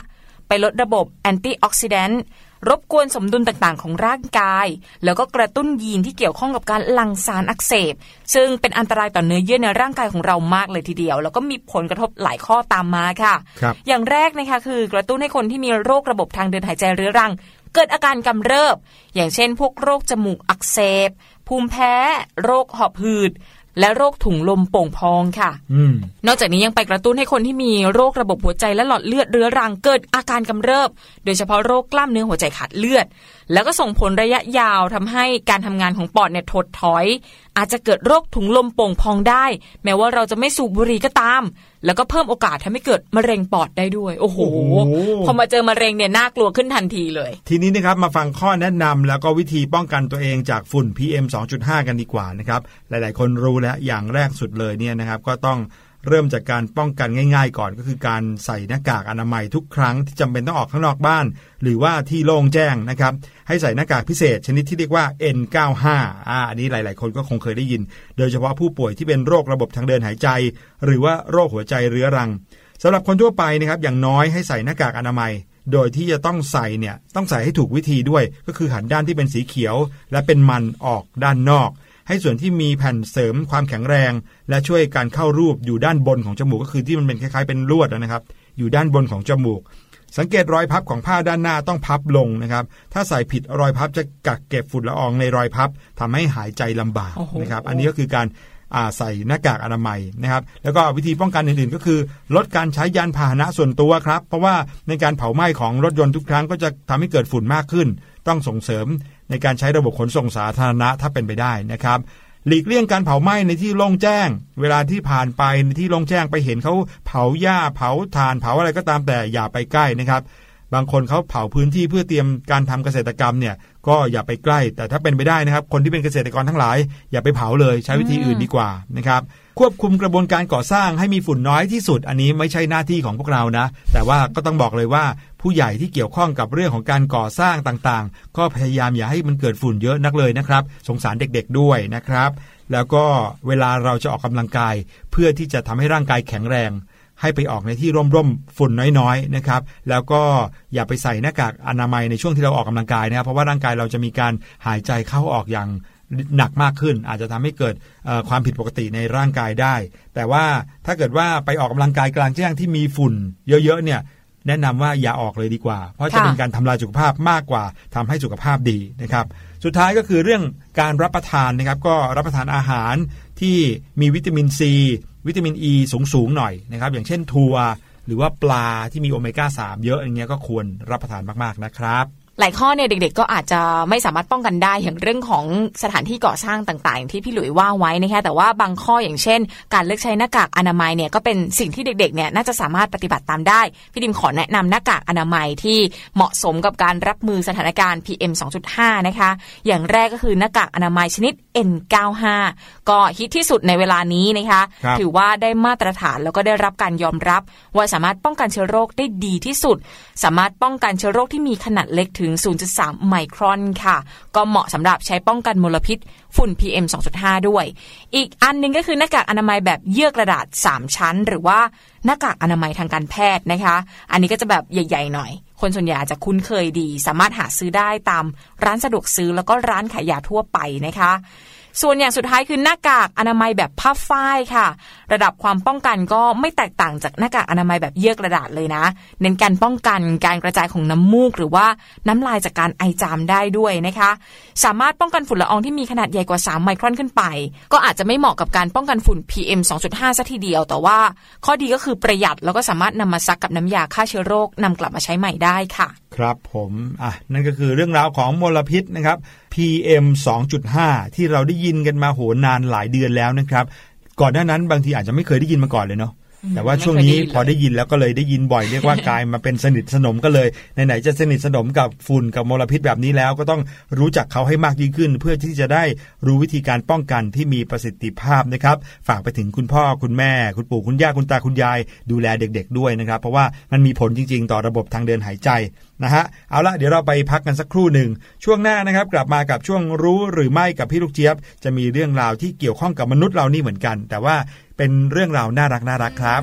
B: ไปลดระบบแอนตี้ออกซิแดนต์ รบกวนสมดุลต่างๆ ของร่างกาย แล้วก็กระตุ้นยีนที่เกี่ยวข้องกับการหลั่งสารอักเสบ ซึ่งเป็นอันตรายต่อเนื้อเยื่อในร่างกายของเรามากเลยทีเดียว แล้วก็มีผลกระทบหลายข้อตามมาค่ะ
A: ครับ
B: อย่างแรกนะคะคือกระตุ้นให้คนที่มีโรคระบบทางเดินหายใจเรื้อรัง เกิดอาการกำเริบ อย่างเช่น พวกโรคจมูกอักเสบ ภูมิแพ้ โรคหอบหืด และโรคถุงลมโป่งพองค่ะ
A: อืม
B: นอกจากนี้ยังไปกระตุ้นให้คนที่มีโรคระบบหัวใจและหลอดเลือดเรื้อรังเกิดอาการกำเริบ โดยเฉพาะโรคกล้ามเนื้อหัวใจขาดเลือด แล้วก็ส่งผลระยะยาวทำให้การทำงานของปอดเนี่ยถดถอย อาจจะเกิดโรคถุงลมโป่งพองได้ แม้ว่าเราจะไม่สูบบุหรี่ก็ตาม แล้วก็เพิ่มโอกาสทำให้เกิดมะเร็งปอดได้ด้วยโอ้โห
A: โอ้โห
B: พอมาเจอมะเร็งเนี่ยน่ากลัวขึ้นทันทีเลย
A: ทีนี้นะครับมาฟังข้อแนะนำแล้วก็วิธีป้องกันตัวเองจากฝุ่น PM 2.5 กันดีกว่านะครับ หลาย ๆ คนรู้แล้วอย่างแรกสุดเลยเนี่ยนะครับก็ต้อง เริ่มจากการป้องกันง่าย ๆ ก่อนก็คือการใส่หน้ากากอนามัยทุกครั้งที่จำเป็นต้องออกข้างนอกบ้าน หรือว่าที่โล่งแจ้งนะครับให้ใส่หน้ากากพิเศษชนิดที่เรียกว่า N95 อ่าอันนี้หลาย ๆ คนก็คงเคยได้ยิน โดยเฉพาะผู้ป่วยที่เป็นโรคระบบทางเดินหายใจ หรือว่าโรคหัวใจเรื้อรังสำหรับคนทั่วไปนะครับอย่างน้อยให้ใส่หน้ากากอนามัยโดยที่จะต้องใส่เนี่ยต้องใส่ให้ถูกวิธีด้วย ก็คือหันด้านที่เป็นสีเขียว และเป็นมันออกด้านนอก ให้ส่วนที่มีแผ่นเสริมความแข็งแรง และช่วยการเข้ารูปอยู่ด้านบนของจมูกก็คือที่มันเป็นคล้ายๆเป็นลวดนะครับ อยู่ด้านบนของจมูก สังเกตรอยพับของผ้าด้านหน้าต้องพับลงนะครับ ถ้าใส่ผิดรอยพับจะกักเก็บฝุ่นละอองในรอยพับทำให้หายใจลำบาก
B: โอ้โห
A: นะครับ อันนี้ก็คือการอ่าใส่หน้ากากอนามัยนะครับ แล้วก็วิธีป้องกันอื่นๆ ก็คือ ลดการใช้ยานพาหนะส่วนตัวครับ เพราะว่าในการเผาไหม้ของรถยนต์ทุกครั้งก็จะทำให้เกิดฝุ่นมากขึ้น ต้องส่งเสริมในการใช้ระบบขนส่งสาธารณะถ้าเป็นไปได้นะครับหลีกเลี่ยงการเผาไหม้ในที่โล่งแจ้ง เวลาที่ผ่านไปในที่โล่งแจ้งไปเห็นเขาเผาหญ้าเผาถ่านเผาอะไรก็ตามแต่อย่าไปใกล้นะครับ บางคนเขาเผาพื้นที่เพื่อเตรียมการทำเกษตรกรรมเนี่ยก็อย่าไปใกล้ แต่ถ้าเป็นไปได้นะครับ คนที่เป็นเกษตรกรทั้งหลาย อย่าไปเผาเลยใช้วิธีอื่นดีกว่านะครับ ควบคุมกระบวนการก่อสร้างให้มีฝุ่นน้อยที่สุด อันนี้ไม่ใช่หน้าที่ของพวกเรานะ แต่ว่าก็ต้องบอกเลยว่าผู้ใหญ่ที่เกี่ยวข้องกับเรื่องของการก่อสร้างต่างๆ ก็พยายามอย่าให้มันเกิดฝุ่นเยอะนักเลยนะครับ สงสารเด็กๆด้วยนะครับ แล้วก็เวลาเราจะออกกำลังกาย เพื่อที่จะทำให้ร่างกายแข็งแรง ให้ไปออกในที่ร่มๆฝุ่นน้อยๆนะครับ แล้วก็อย่าไปใส่หน้ากากอนามัยในช่วงที่เราออกกำลังกายนะครับ เพราะว่าร่างกายเราจะมีการหายใจเข้าออกอย่าง หนักมากขึ้น อาจจะทำให้เกิดความผิดปกติในร่างกายได้ แต่ว่าถ้าเกิดว่าไปออกกำลังกายกลางแจ้งที่มีฝุ่นเยอะๆเนี่ยแนะนำว่าอย่าออกเลยดีกว่า เพราะจะ
B: ค่ะ
A: เป็นการทำลายสุขภาพมากกว่าทำให้สุขภาพดีนะครับ สุดท้ายก็คือเรื่องการรับประทานนะครับ ก็รับประทานอาหารที่มีวิตามินซี วิตามินอ e ีสูงๆหน่อยนะครับ อย่างเช่นถั่วหรือว่าปลาที่มีโอเมก้า3 เยอะอย่างเงี้ยก็ควรรับประทานมากๆนะครับ
B: หลายข้อเนี่ยเด็กๆ ก็อาจจะไม่สามารถป้องกันได้อย่างเรื่องของสถานที่ก่อสร้างต่างๆอย่างที่พี่หลุยว่าไว้นะคะแต่ว่าบางข้ออย่างเช่น การเลือกใช้หน้ากากอนามัยเนี่ยก็เป็นสิ่งที่เด็กๆเนี่ยน่าจะสามารถปฏิบัติตามได้ พี่ดิมขอแนะนำหน้ากากอนามัยที่เหมาะสมกับการรับมือสถานการณ์ PM 2.5 นะคะ อย่างแรกก็คือหน้ากากอนามัยชนิด N95 ก็ฮิตที่สุดในเวลานี้นะคะ
A: ครับ
B: ถือว่าได้มาตรฐานแล้วก็ได้รับการยอมรับ ว่าสามารถป้องกันเชื้อโรคได้ดีที่สุด สามารถป้องกันเชื้อโรคที่มีขนาดเล็กถึงึง 0.3 ไมครอนค่ะ ก็เหมาะสำหรับใช้ป้องกันมลพิษฝุ่น PM 2.5 ด้วย อีกอันหนึงก็คือหน้ากากอนามัยแบบเยื่อกระดาษ 3 ชั้น หรือว่าหน้ากากอนามัยทางการแพทย์นะคะ อันนี้ก็จะแบบใหญ่ ๆ หน่อย คนส่วนใหญ่จะคุ้นเคยดี สามารถหาซื้อได้ตามร้านสะดวกซื้อแล้วก็ร้านขายยาทั่วไปนะคะ ส่วนอย่างสุดท้ายคือหน้ากากอนามัยแบบผ้าฝ้ายค่ะ ระดับความป้องกันก็ไม่แตกต่างจากหน้ากากอนามัยแบบเยื่อกระดาษเลยนะ เน้นการป้องกันการกระจายของน้ำมูก หรือว่าน้ำลายจากการไอจามได้ด้วยนะคะ สามารถป้องกันฝุ่นละอองที่มีขนาดใหญ่กว่า 3 ไมครอนขึ้นไป ก็อาจจะไม่เหมาะกับการป้องกันฝุ่น PM 2.5ซะทีเดียว แต่ว่าข้อดีก็คือประหยัดแล้วก็สามารถนำมาซักกับน้ำยาฆ่าเชื้อโรคนำกลับมาใช้ใหม่ได้ค่ะ
A: ครับผมอะนั่นก็คือเรื่องราวของมลพิษนะครับ PM 2.5 ที่เราได้ยินกันมาโหนานหลายเดือนแล้วนะครับ ก่อนหน้านั้นบางทีอาจจะไม่เคยได้ยินมาก่อนเลยเนาะ แต่ว่าช่วงนี้
B: ไม่เคยได้ยินเลย
A: พอได้ยินแล้วก็เลยได้ยินบ่อยเรียกว่ากลายมาเป็นสนิทสนมก็เลยไหนๆจะสนิทสนมกับฝุ่นกับมลพิษแบบนี้แล้ว ก็ต้องรู้จักเขาให้มากยิ่งขึ้น เพื่อที่จะได้รู้วิธีการป้องกันที่มีประสิทธิภาพนะครับ ฝากไปถึงคุณพ่อคุณแม่ คุณปู่คุณย่าคุณตาคุณยาย ดูแลเด็ก ๆ ด้วยนะครับ เพราะว่ามันมีผลจริง ๆ ต่อระบบทางเดินหายใจนะฮะเอาละเดี๋ยวเราไปพักกันสักครู่หนึ่ง ช่วงหน้านะครับ กลับมากับช่วงรู้หรือไม่กับพี่ลูกเจี๊ยบ จะมีเรื่องราวที่เกี่ยวข้องกับมนุษย์เรานี่เหมือนกัน แต่ว่าเป็นเรื่องราวน่ารักน่ารักครับ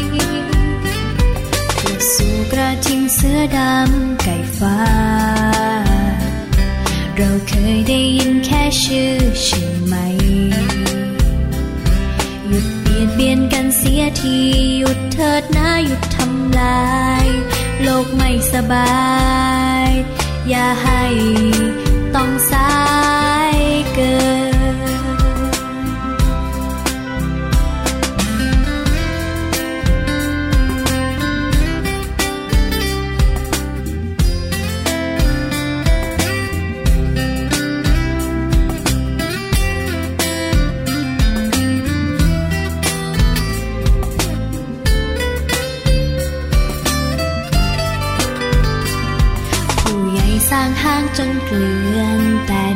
D: ทิงเสื้อดำไก่ฟ้า เราเคยได้ยินแค่ชื่อใช่ไหม หยุดเบียดเบียนกันเสียที หยุดเถิดนะหยุดทำลาย โลกไม่สบาย อย่าให้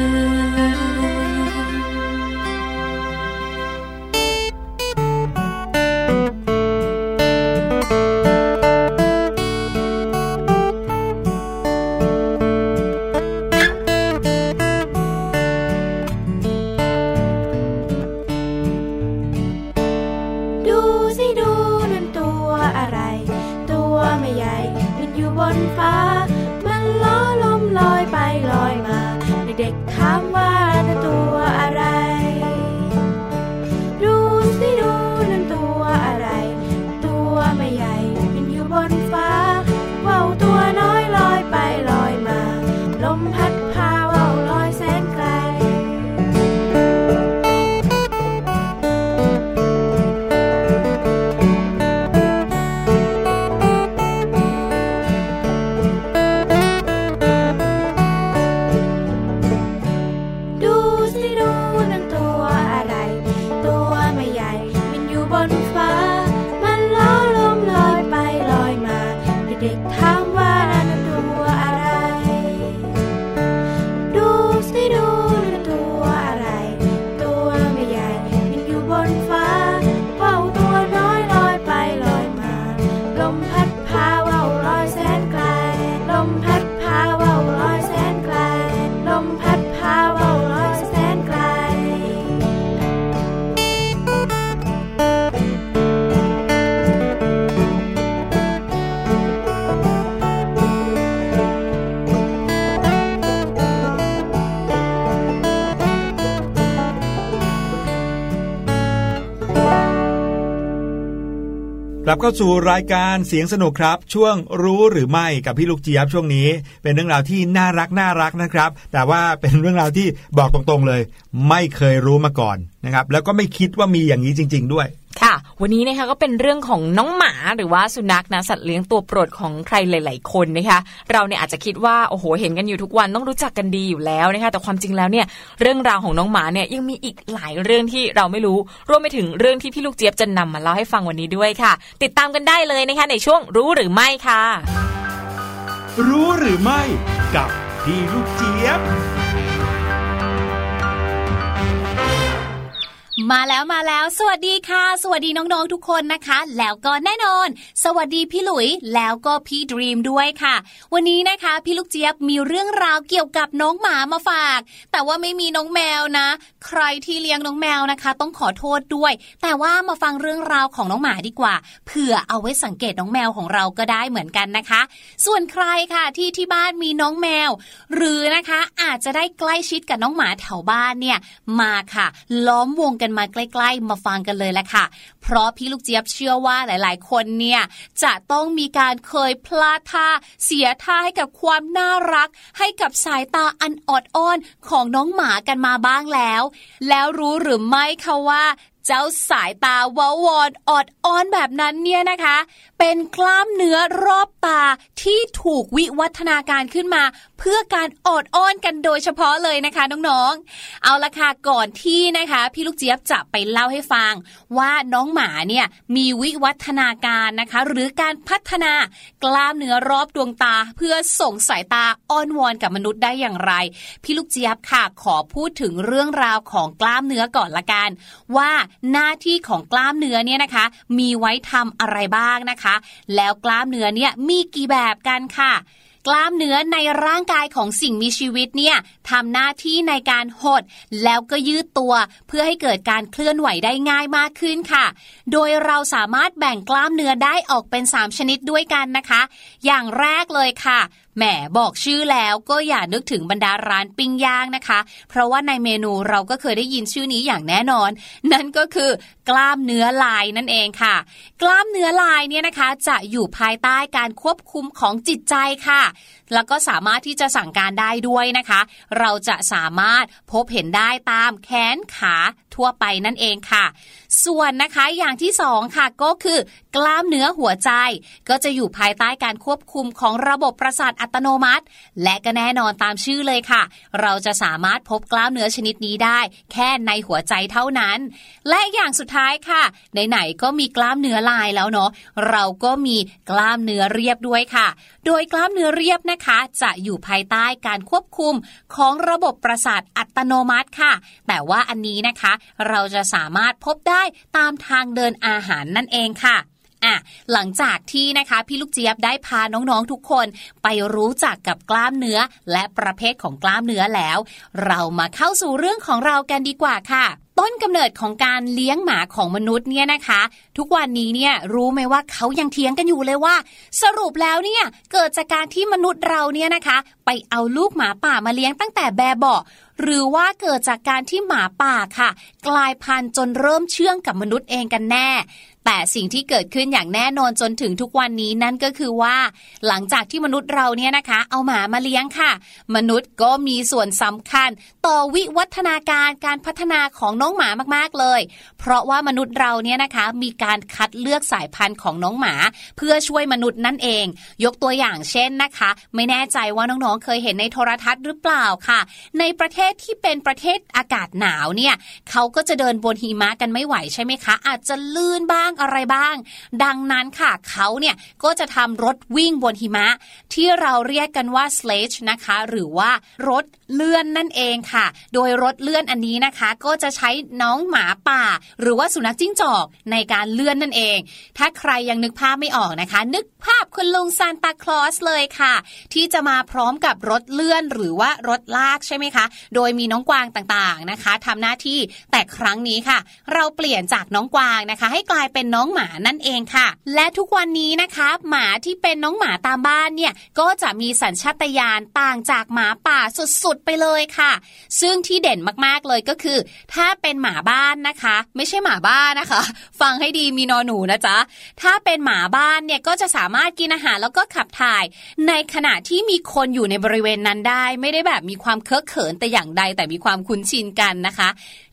D: น
E: เข้า
A: สู่รายการเสียงสนุกครับ ช่วงรู้หรือไม่กับพี่ลูกเจี๊ยบช่วงนี้ เป็นเรื่องราวที่น่ารักน่ารักนะครับ แต่ว่าเป็นเรื่องราวที่บอกตรงๆเลย ไม่เคยรู้มาก่อนนะครับ แล้วก็ไม่คิดว่ามีอย่างนี้จริง ๆ ด้วย
B: วันนี้นะคะก็เป็นเรื่องของน้องหมาหรือว่าสุนัขนะสัตว์เลี้ยงตัวโปรดของใครหลาย ๆ คนนะคะ เราเนี่ยอาจจะคิดว่าโอ้โหเห็นกันอยู่ทุกวันต้องรู้จักกันดีอยู่แล้วนะคะแต่ความจริงแล้วเนี่ยเรื่องราวของน้องหมาเนี่ยยังมีอีกหลายเรื่องที่เราไม่รู้รวมไปถึงเรื่องที่พี่ลูกเจี๊ยบจะนำมาเล่าให้ฟังวันนี้ด้วยค่ะ ติดตามกันได้เลยนะคะในช่วงรู้หรือไม่ค่ะ
A: รู้หรือไม่กับพี่ลูกเจี๊ยบ
F: มาแล้วมาแล้ว สวัสดีค่ะ สวัสดีน้องๆทุกคนนะคะ แล้วก็แน่นอน สวัสดีพี่หลุยแล้วก็พี่ดรีมด้วยค่ะ วันนี้นะคะพี่ลูกเจี๊ยบมีเรื่องราวเกี่ยวกับน้องหมามาฝาก แต่ว่าไม่มีน้องแมวนะ ใครที่เลี้ยงน้องแมวนะคะ ต้องขอโทษด้วย แต่ว่ามาฟังเรื่องราวของน้องหมาดีกว่าเผื่อเอาไว้สังเกตน้องแมวของเราก็ได้เหมือนกันนะคะ ส่วนใครค่ะที่ที่บ้านมีน้องแมว หรือนะคะอาจจะได้ใกล้ชิดกับน้องหมาแถวบ้านเนี่ยมาค่ะ ล้อมวงกันมาใกล้ ๆ มาฟังกันเลยแหละค่ะ เพราะพี่ลูกเจี๊ยบเชื่อว่าหลาย ๆ คนเนี่ยจะต้องมีการเคยพลาดท่าเสียท่าให้กับความน่ารัก ให้กับสายตาอันอดอ้อนของน้องหมากันมาบ้างแล้ว แล้วรู้หรือไม่คะว่าเจ้าสายตาวาวอนอดอ้อนแบบนั้นเนี่ยนะคะ เป็นกล้ามเนื้อรอบตาที่ถูกวิวัฒนาการขึ้นมา เพื่อการอดอ้อนกันโดยเฉพาะเลยนะคะน้องๆ เอาละค่ะก่อนที่นะคะ พี่ลูกเจี๊ยบจะไปเล่าให้ฟัง ว่าน้องหมาเนี่ยมีวิวัฒนาการนะคะ หรือการพัฒนากล้ามเนื้อรอบดวงตา เพื่อส่งสายตาอ้อนวอนกับมนุษย์ได้อย่างไร พี่ลูกเจี๊ยบค่ะขอพูดถึงเรื่องราวของกล้ามเนื้อก่อนละกัน ว่าหน้าที่ของกล้ามเนื้อเนี่ยนะคะ มีไว้ทำอะไรบ้างนะคะแล้วกล้ามเนื้อเนี่ยมีกี่แบบกันค่ะ กล้ามเนื้อในร่างกายของสิ่งมีชีวิตเนี่ยทำหน้าที่ในการหด แล้วก็ยืดตัว เพื่อให้เกิดการเคลื่อนไหวได้ง่ายมากขึ้นค่ะ โดยเราสามารถแบ่งกล้ามเนื้อได้ออกเป็น 3 ชนิดด้วยกันนะคะ อย่างแรกเลยค่ะแหมบอกชื่อแล้วก็อย่านึกถึงบรรดาร้านปิ้งย่างนะคะ เพราะว่าในเมนูเราก็เคยได้ยินชื่อนี้อย่างแน่นอน นั่นก็คือกล้ามเนื้อลายนั่นเองค่ะ กล้ามเนื้อลายเนี่ยนะคะ จะอยู่ภายใต้การควบคุมของจิตใจค่ะ แล้วก็สามารถที่จะสั่งการได้ด้วยนะคะ เราจะสามารถพบเห็นได้ตามแขนขาทั่วไปนั่นเองค่ะ ส่วนนะคะอย่างที่สองค่ะก็คือกล้ามเนื้อหัวใจ ก็จะอยู่ภายใต้การควบคุมของระบบประสาทอัตโนมัติ และก็แน่นอนตามชื่อเลยค่ะ เราจะสามารถพบกล้ามเนื้อชนิดนี้ได้ แค่ในหัวใจเท่านั้น และอย่างสุดท้ายค่ะไหนๆก็มีกล้ามเนื้อลายแล้วเนาะเราก็มีกล้ามเนื้อเรียบด้วยค่ะ โดยกล้ามเนื้อเรียบนะคะ จะอยู่ภายใต้การควบคุมของระบบประสาทอัตโนมัติค่ะ แต่ว่าอันนี้นะคะ เราจะสามารถพบได้ตามทางเดินอาหารนั่นเองค่ะ อะหลังจากที่นะคะพี่ลูกเจี๊ยบได้พาน้องๆทุกคนไปรู้จักกับกล้ามเนื้อ และประเภทของกล้ามเนื้อแล้ว เรามาเข้าสู่เรื่องของเรากันดีกว่าค่ะ ต้นกำเนิดของการเลี้ยงหมาของมนุษย์เนี่ยนะคะ ทุกวันนี้เนี่ยรู้ไหมว่าเขายังเถียงกันอยู่เลยว่า สรุปแล้วเนี่ยเกิดจากการที่มนุษย์เราเนี่ยนะคะ ไปเอาลูกหมาป่ามาเลี้ยงตั้งแต่แบบเบาะหรือว่าเกิดจากการที่หมาป่าค่ะ กลายพันธุ์จนเริ่มเชื่องกับมนุษย์เองกันแน่ แต่สิ่งที่เกิดขึ้นอย่างแน่นอนจนถึงทุกวันนี้นั่นก็คือว่า หลังจากที่มนุษย์เราเนี่ยนะคะ เอาหมามาเลี้ยงค่ะ มนุษย์ก็มีส่วนสำคัญ ต่อวิวัฒนาการการพัฒนาของน้องหมามากๆเลย เพราะว่ามนุษย์เราเนี่ยนะคะ มีการคัดเลือกสายพันธุ์ของน้องหมา เพื่อช่วยมนุษย์นั่นเอง ยกตัวอย่างเช่นนะคะ ไม่แน่ใจว่าน้องๆเคยเห็นในโทรทัศน์หรือเปล่าค่ะ ในประเทศที่เป็นประเทศอากาศหนาวเนี่ยเขาก็จะเดินบนหิมะกันไม่ไหวใช่ไหมคะ อาจจะลื่นบ้างางอะไรบ้าง ดังนั้นค่ะเขาเนี่ยก็จะทำรถวิ่งบนหิมะ ที่เราเรียกกันว่า sledge นะคะ หรือว่ารถเลื่อนนั่นเองค่ะ โดยรถเลื่อนอันนี้นะคะ ก็จะใช้น้องหมาป่า หรือว่าสุนัขจิ้งจอกในการเลื่อนนั่นเอง ถ้าใครยังนึกภาพไม่ออกนะคะ นึกภาพคุณลุงซานตาคลอสเลยค่ะ ที่จะมาพร้อมกับรถเลื่อนหรือว่ารถลากใช่ไหมคะ โดยมีน้องกวางต่างๆนะคะทำหน้าที่แต่ครั้งนี้ค่ะ เราเปลี่ยนจากน้องกวางนะคะ ให้กลายเป็นน้องหมานั่นเองค่ะ และทุกวันนี้นะคะ หมาที่เป็นน้องหมาตามบ้านเนี่ยก็จะมีสัญชาตญาณต่างจากหมาป่าสุดๆไปเลยค่ะ ซึ่งที่เด่นมากๆเลยก็คือ ถ้าเป็นหมาบ้านนะคะ ไม่ใช่หมาบ้านนะคะ ฟังให้ดีมีนอหนูนะจ๊ะถ้าเป็นหมาบ้านเนี่ยก็จะสามารถกินอาหารแล้วก็ขับถ่าย ในขณะที่มีคนอยู่ในบริเวณนั้นได้ ไม่ได้แบบมีความเคอะเขินแต่อย่างใดแต่มีความคุ้นชินกันนะคะ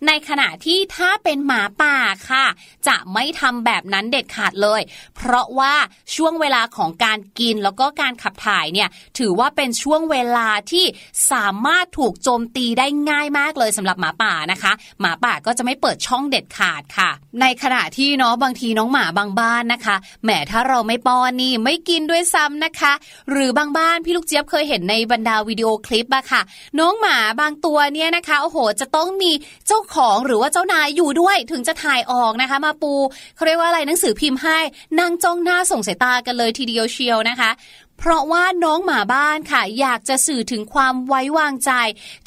F: ในขณะที่ถ้าเป็นหมาป่าค่ะ จะไม่ทำแบบนั้นเด็ดขาดเลย เพราะว่าช่วงเวลาของการกินแล้วก็การขับถ่ายเนี่ยถือว่าเป็นช่วงเวลาที่สามารถถูกโจมตีได้ง่ายมากเลยสำหรับหมาป่านะคะ หมาป่าก็จะไม่เปิดช่องเด็ดขาดค่ะ ในขณะที่เนาะบางทีน้องหมาบางบ้านนะคะแหมถ้าเราไม่ป้อนนี่ไม่กินด้วยซ้ำนะคะ หรือบางบ้านพี่ลูกเจี๊ยบเคยเห็นในบรรดาวิดีโอคลิปอะค่ะ น้องหมาบางตัวเนี่ยนะคะโอ้โหจะต้องมีเจ้าของหรือว่าเจ้านายอยู่ด้วยถึงจะถ่ายออกนะคะ มาปูเขาเรียกว่าอะไรหนังสือพิมพ์ให้นั่งจ้องหน้าส่งสายตากันเลยทีเดียวเชียวนะคะเพราะว่าน้องหมาบ้านค่ะ อยากจะสื่อถึงความไว้วางใจ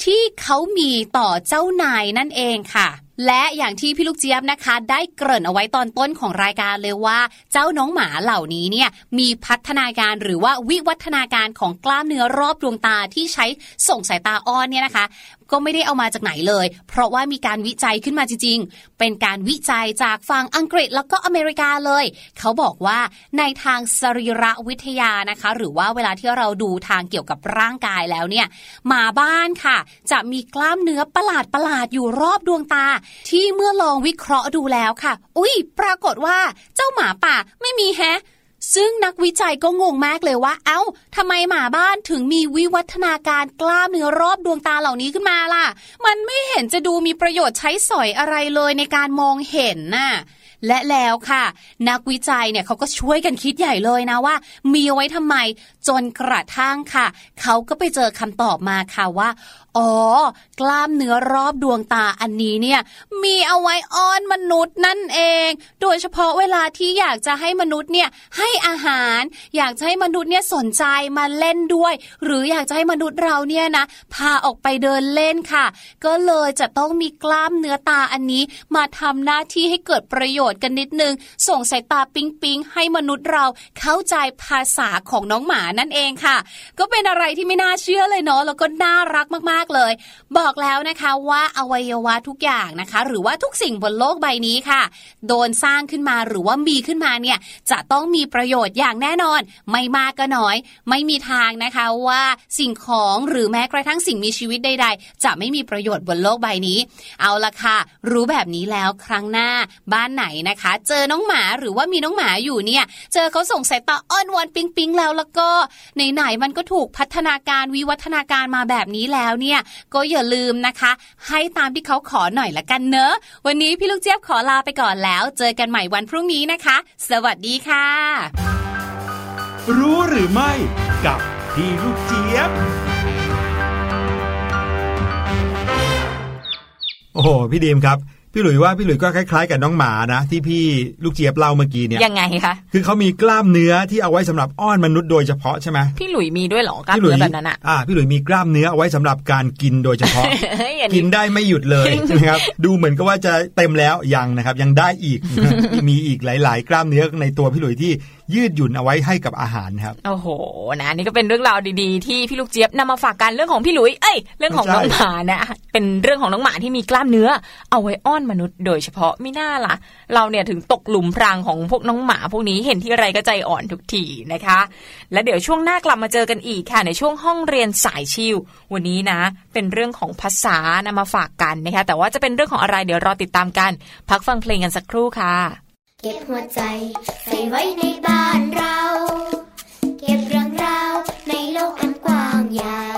F: ที่เขามีต่อเจ้านายนั่นเองค่ะ และอย่างที่พี่ลูกเจี๊ยบนะคะ ได้เกริ่นเอาไว้ตอนต้นของรายการเลยว่า เจ้าน้องหมาเหล่านี้เนี่ยมีพัฒนาการหรือว่าวิวัฒนาการของกล้ามเนื้อรอบดวงตาที่ใช้ส่งสายตาอ้อนเนี่ยนะคะ ก็ไม่ได้เอามาจากไหนเลย เพราะว่ามีการวิจัยขึ้นมาจริงๆ เป็นการวิจัยจากฝั่งอังกฤษแล้วก็อเมริกาเลย เขาบอกว่าในทางสรีระวิทยานะคะ หรือว่าเวลาที่เราดูทางเกี่ยวกับร่างกายแล้วเนี่ยหมาบ้านค่ะ จะมีกล้ามเนื้อประหลาดประหลาดๆอยู่รอบดวงตา ที่เมื่อลองวิเคราะห์ดูแล้วค่ะ อุ้ยปรากฏว่าเจ้าหมาป่าไม่มีแฮะ ซึ่งนักวิจัยก็งงมากเลยว่า เอ้าทำไมหมาบ้านถึงมีวิวัฒนาการกล้ามเนื้อรอบดวงตาเหล่านี้ขึ้นมาล่ะ มันไม่เห็นจะดูมีประโยชน์ใช้สอยอะไรเลยในการมองเห็นน่ะและแล้วค่ะ นักวิจัยเนี่ยเขาก็ช่วยกันคิดใหญ่เลยนะว่า มีเอาไว้ทำไม จนกระทั่งค่ะ เขาก็ไปเจอคำตอบมาค่ะว่า อ๋อ กล้ามเนื้อรอบดวงตาอันนี้เนี่ย มีเอาไว้อ้อนมนุษย์นั่นเอง โดยเฉพาะเวลาที่อยากจะให้มนุษย์เนี่ยให้อาหาร อยากจะให้มนุษย์เนี่ยสนใจมาเล่นด้วย หรืออยากจะให้มนุษย์เราเนี่ยนะ พาออกไปเดินเล่นค่ะ ก็เลยจะต้องมีกล้ามเนื้อตาอันนี้ มาทำหน้าที่ให้เกิดประโยชน์กันนิดนึง ส่งสายตาปิ๊งปิงๆให้มนุษย์เราเข้าใจภาษาของน้องหมานั่นเองค่ะ ก็เป็นอะไรที่ไม่น่าเชื่อเลยเนาะแล้วก็น่ารักมากๆเลย บอกแล้วนะคะว่าอวัยวะทุกอย่างนะคะ หรือว่าทุกสิ่งบนโลกใบนี้ค่ะ โดนสร้างขึ้นมาหรือว่ามีขึ้นมาเนี่ยจะต้องมีประโยชน์อย่างแน่นอน ไม่มากก็น้อย ไม่มีทางนะคะว่าสิ่งของหรือแม้กระทั่งสิ่งมีชีวิตใด ๆ จะไม่มีประโยชน์บนโลกใบนี้ เอาละค่ะ รู้แบบนี้แล้วครั้งหน้าบ้านไหนนะคะ เจอน้องหมาหรือว่ามีน้องหมาอยู่เนี่ย เจอเขาส่งสายตาอ้อนวอนปิ๊งปิงแล้วแล้วก็ไหนๆมันก็ถูกพัฒนาการวิวัฒนาการมาแบบนี้แล้วเนี่ย ก็อย่าลืมนะคะ ให้ตามที่เขาขอหน่อยละกันเนอะ วันนี้พี่ลูกเจี๊ยบขอลาไปก่อนแล้ว เจอกันใหม่วันพรุ่งนี้นะคะ สวัสดีค่ะ
G: รู้หรือไม่กับพี่ลูกเจี๊ยบ
A: โอ้โหพี่ดีมครับ พี่หลุยว่าพี่หลุยก็คล้ายๆกับน้องหมานะ ที่พี่ลูกเจี๊ยบเล่าเมื่อกี้เนี่ย
B: ยังไงคะ
A: คือเขามีกล้ามเนื้อที่เอาไว้สำหรับอ้อนมนุษย์โดยเฉพาะใช่ไหม
B: พี่หลุยมีด้วยเหรอกล้าม
A: พี่หลุ
B: เนื้อแบบนั้นอะ
A: อ่าพี่หลุยมีกล้ามเนื้อเอาไว้สำหรับการกินโดยเฉพาะ
B: เฮ้ยอัน
A: กิ
B: นี้
A: นได้ไม่หยุดเลยใช่ไหมครับดูเหมือนกับว่าจะเต็มแล้วยังนะครับยังได้อีกมีอีกหลาย ๆ กล้ามเนื้อในตัวพี่หลุยที่ยืดหยุ่นเอาไว้ให้กับอาหารครับ
B: โอ้โหนะนี่ก็เป็นเรื่องราวดีๆ ที่พี่ลูกเจี๊ยบนำมาฝากกันเรื่องของพี่หลุยเอ้ยเรื่องของน้องหมานะเป็นเรื่องของน้องหมาที่มีกล้ามเนื้อ เอาไว้อ้อนมนุษย์ โดยเฉพาะไม่น่าล่ะ เราเนี่ยถึงตกหลุมพรางของพวกน้องหมาพวกนี้เห็นที่ไรก็ใจอ่อนทุกทีนะคะ และเดี๋ยวช่วงหน้ากลับมาเจอกันอีกค่ะในช่วงห้องเรียนสายชิววันนี้นะ เป็นเรื่องของภาษานำมาฝากกันนะคะแต่ว่าจะเป็นเรื่องของอะไรเดี๋ยวรอติดตามกัน พักฟังเพลงกันสักครู่ค่ะ
C: เก็บหัวใจใส่ไว้ในบ้านเรา เก็บเรื่องราวในโลกอันกว้างใหญ่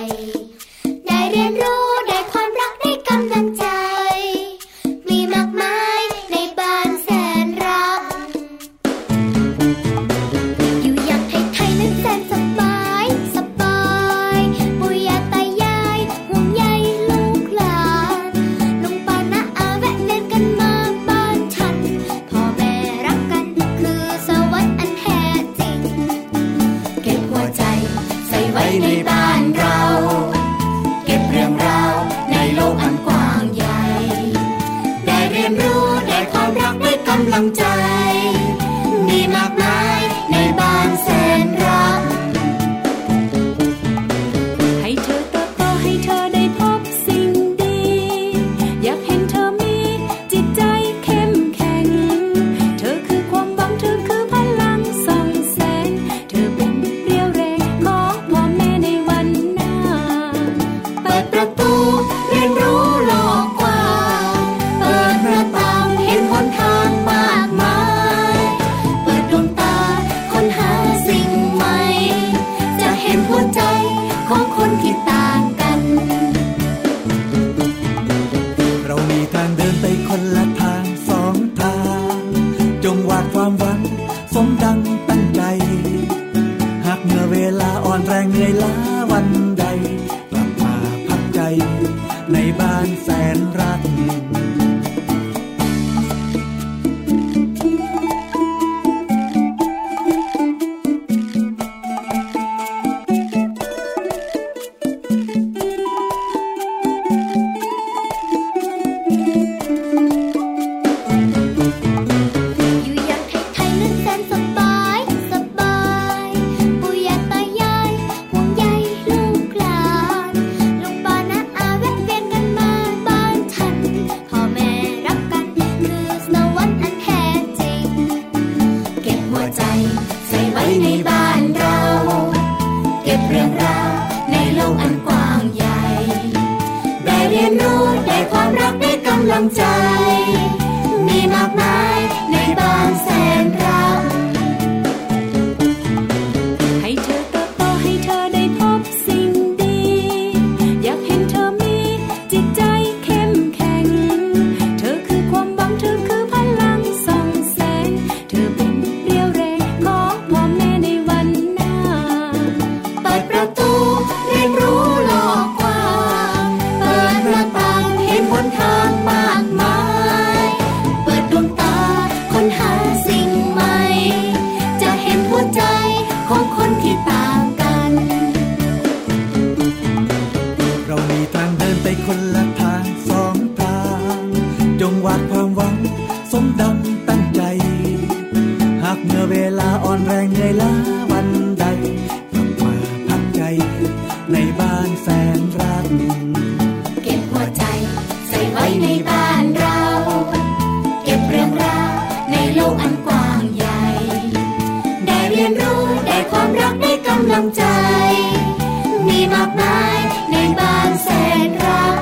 C: มากมายในบ้านแสนรัก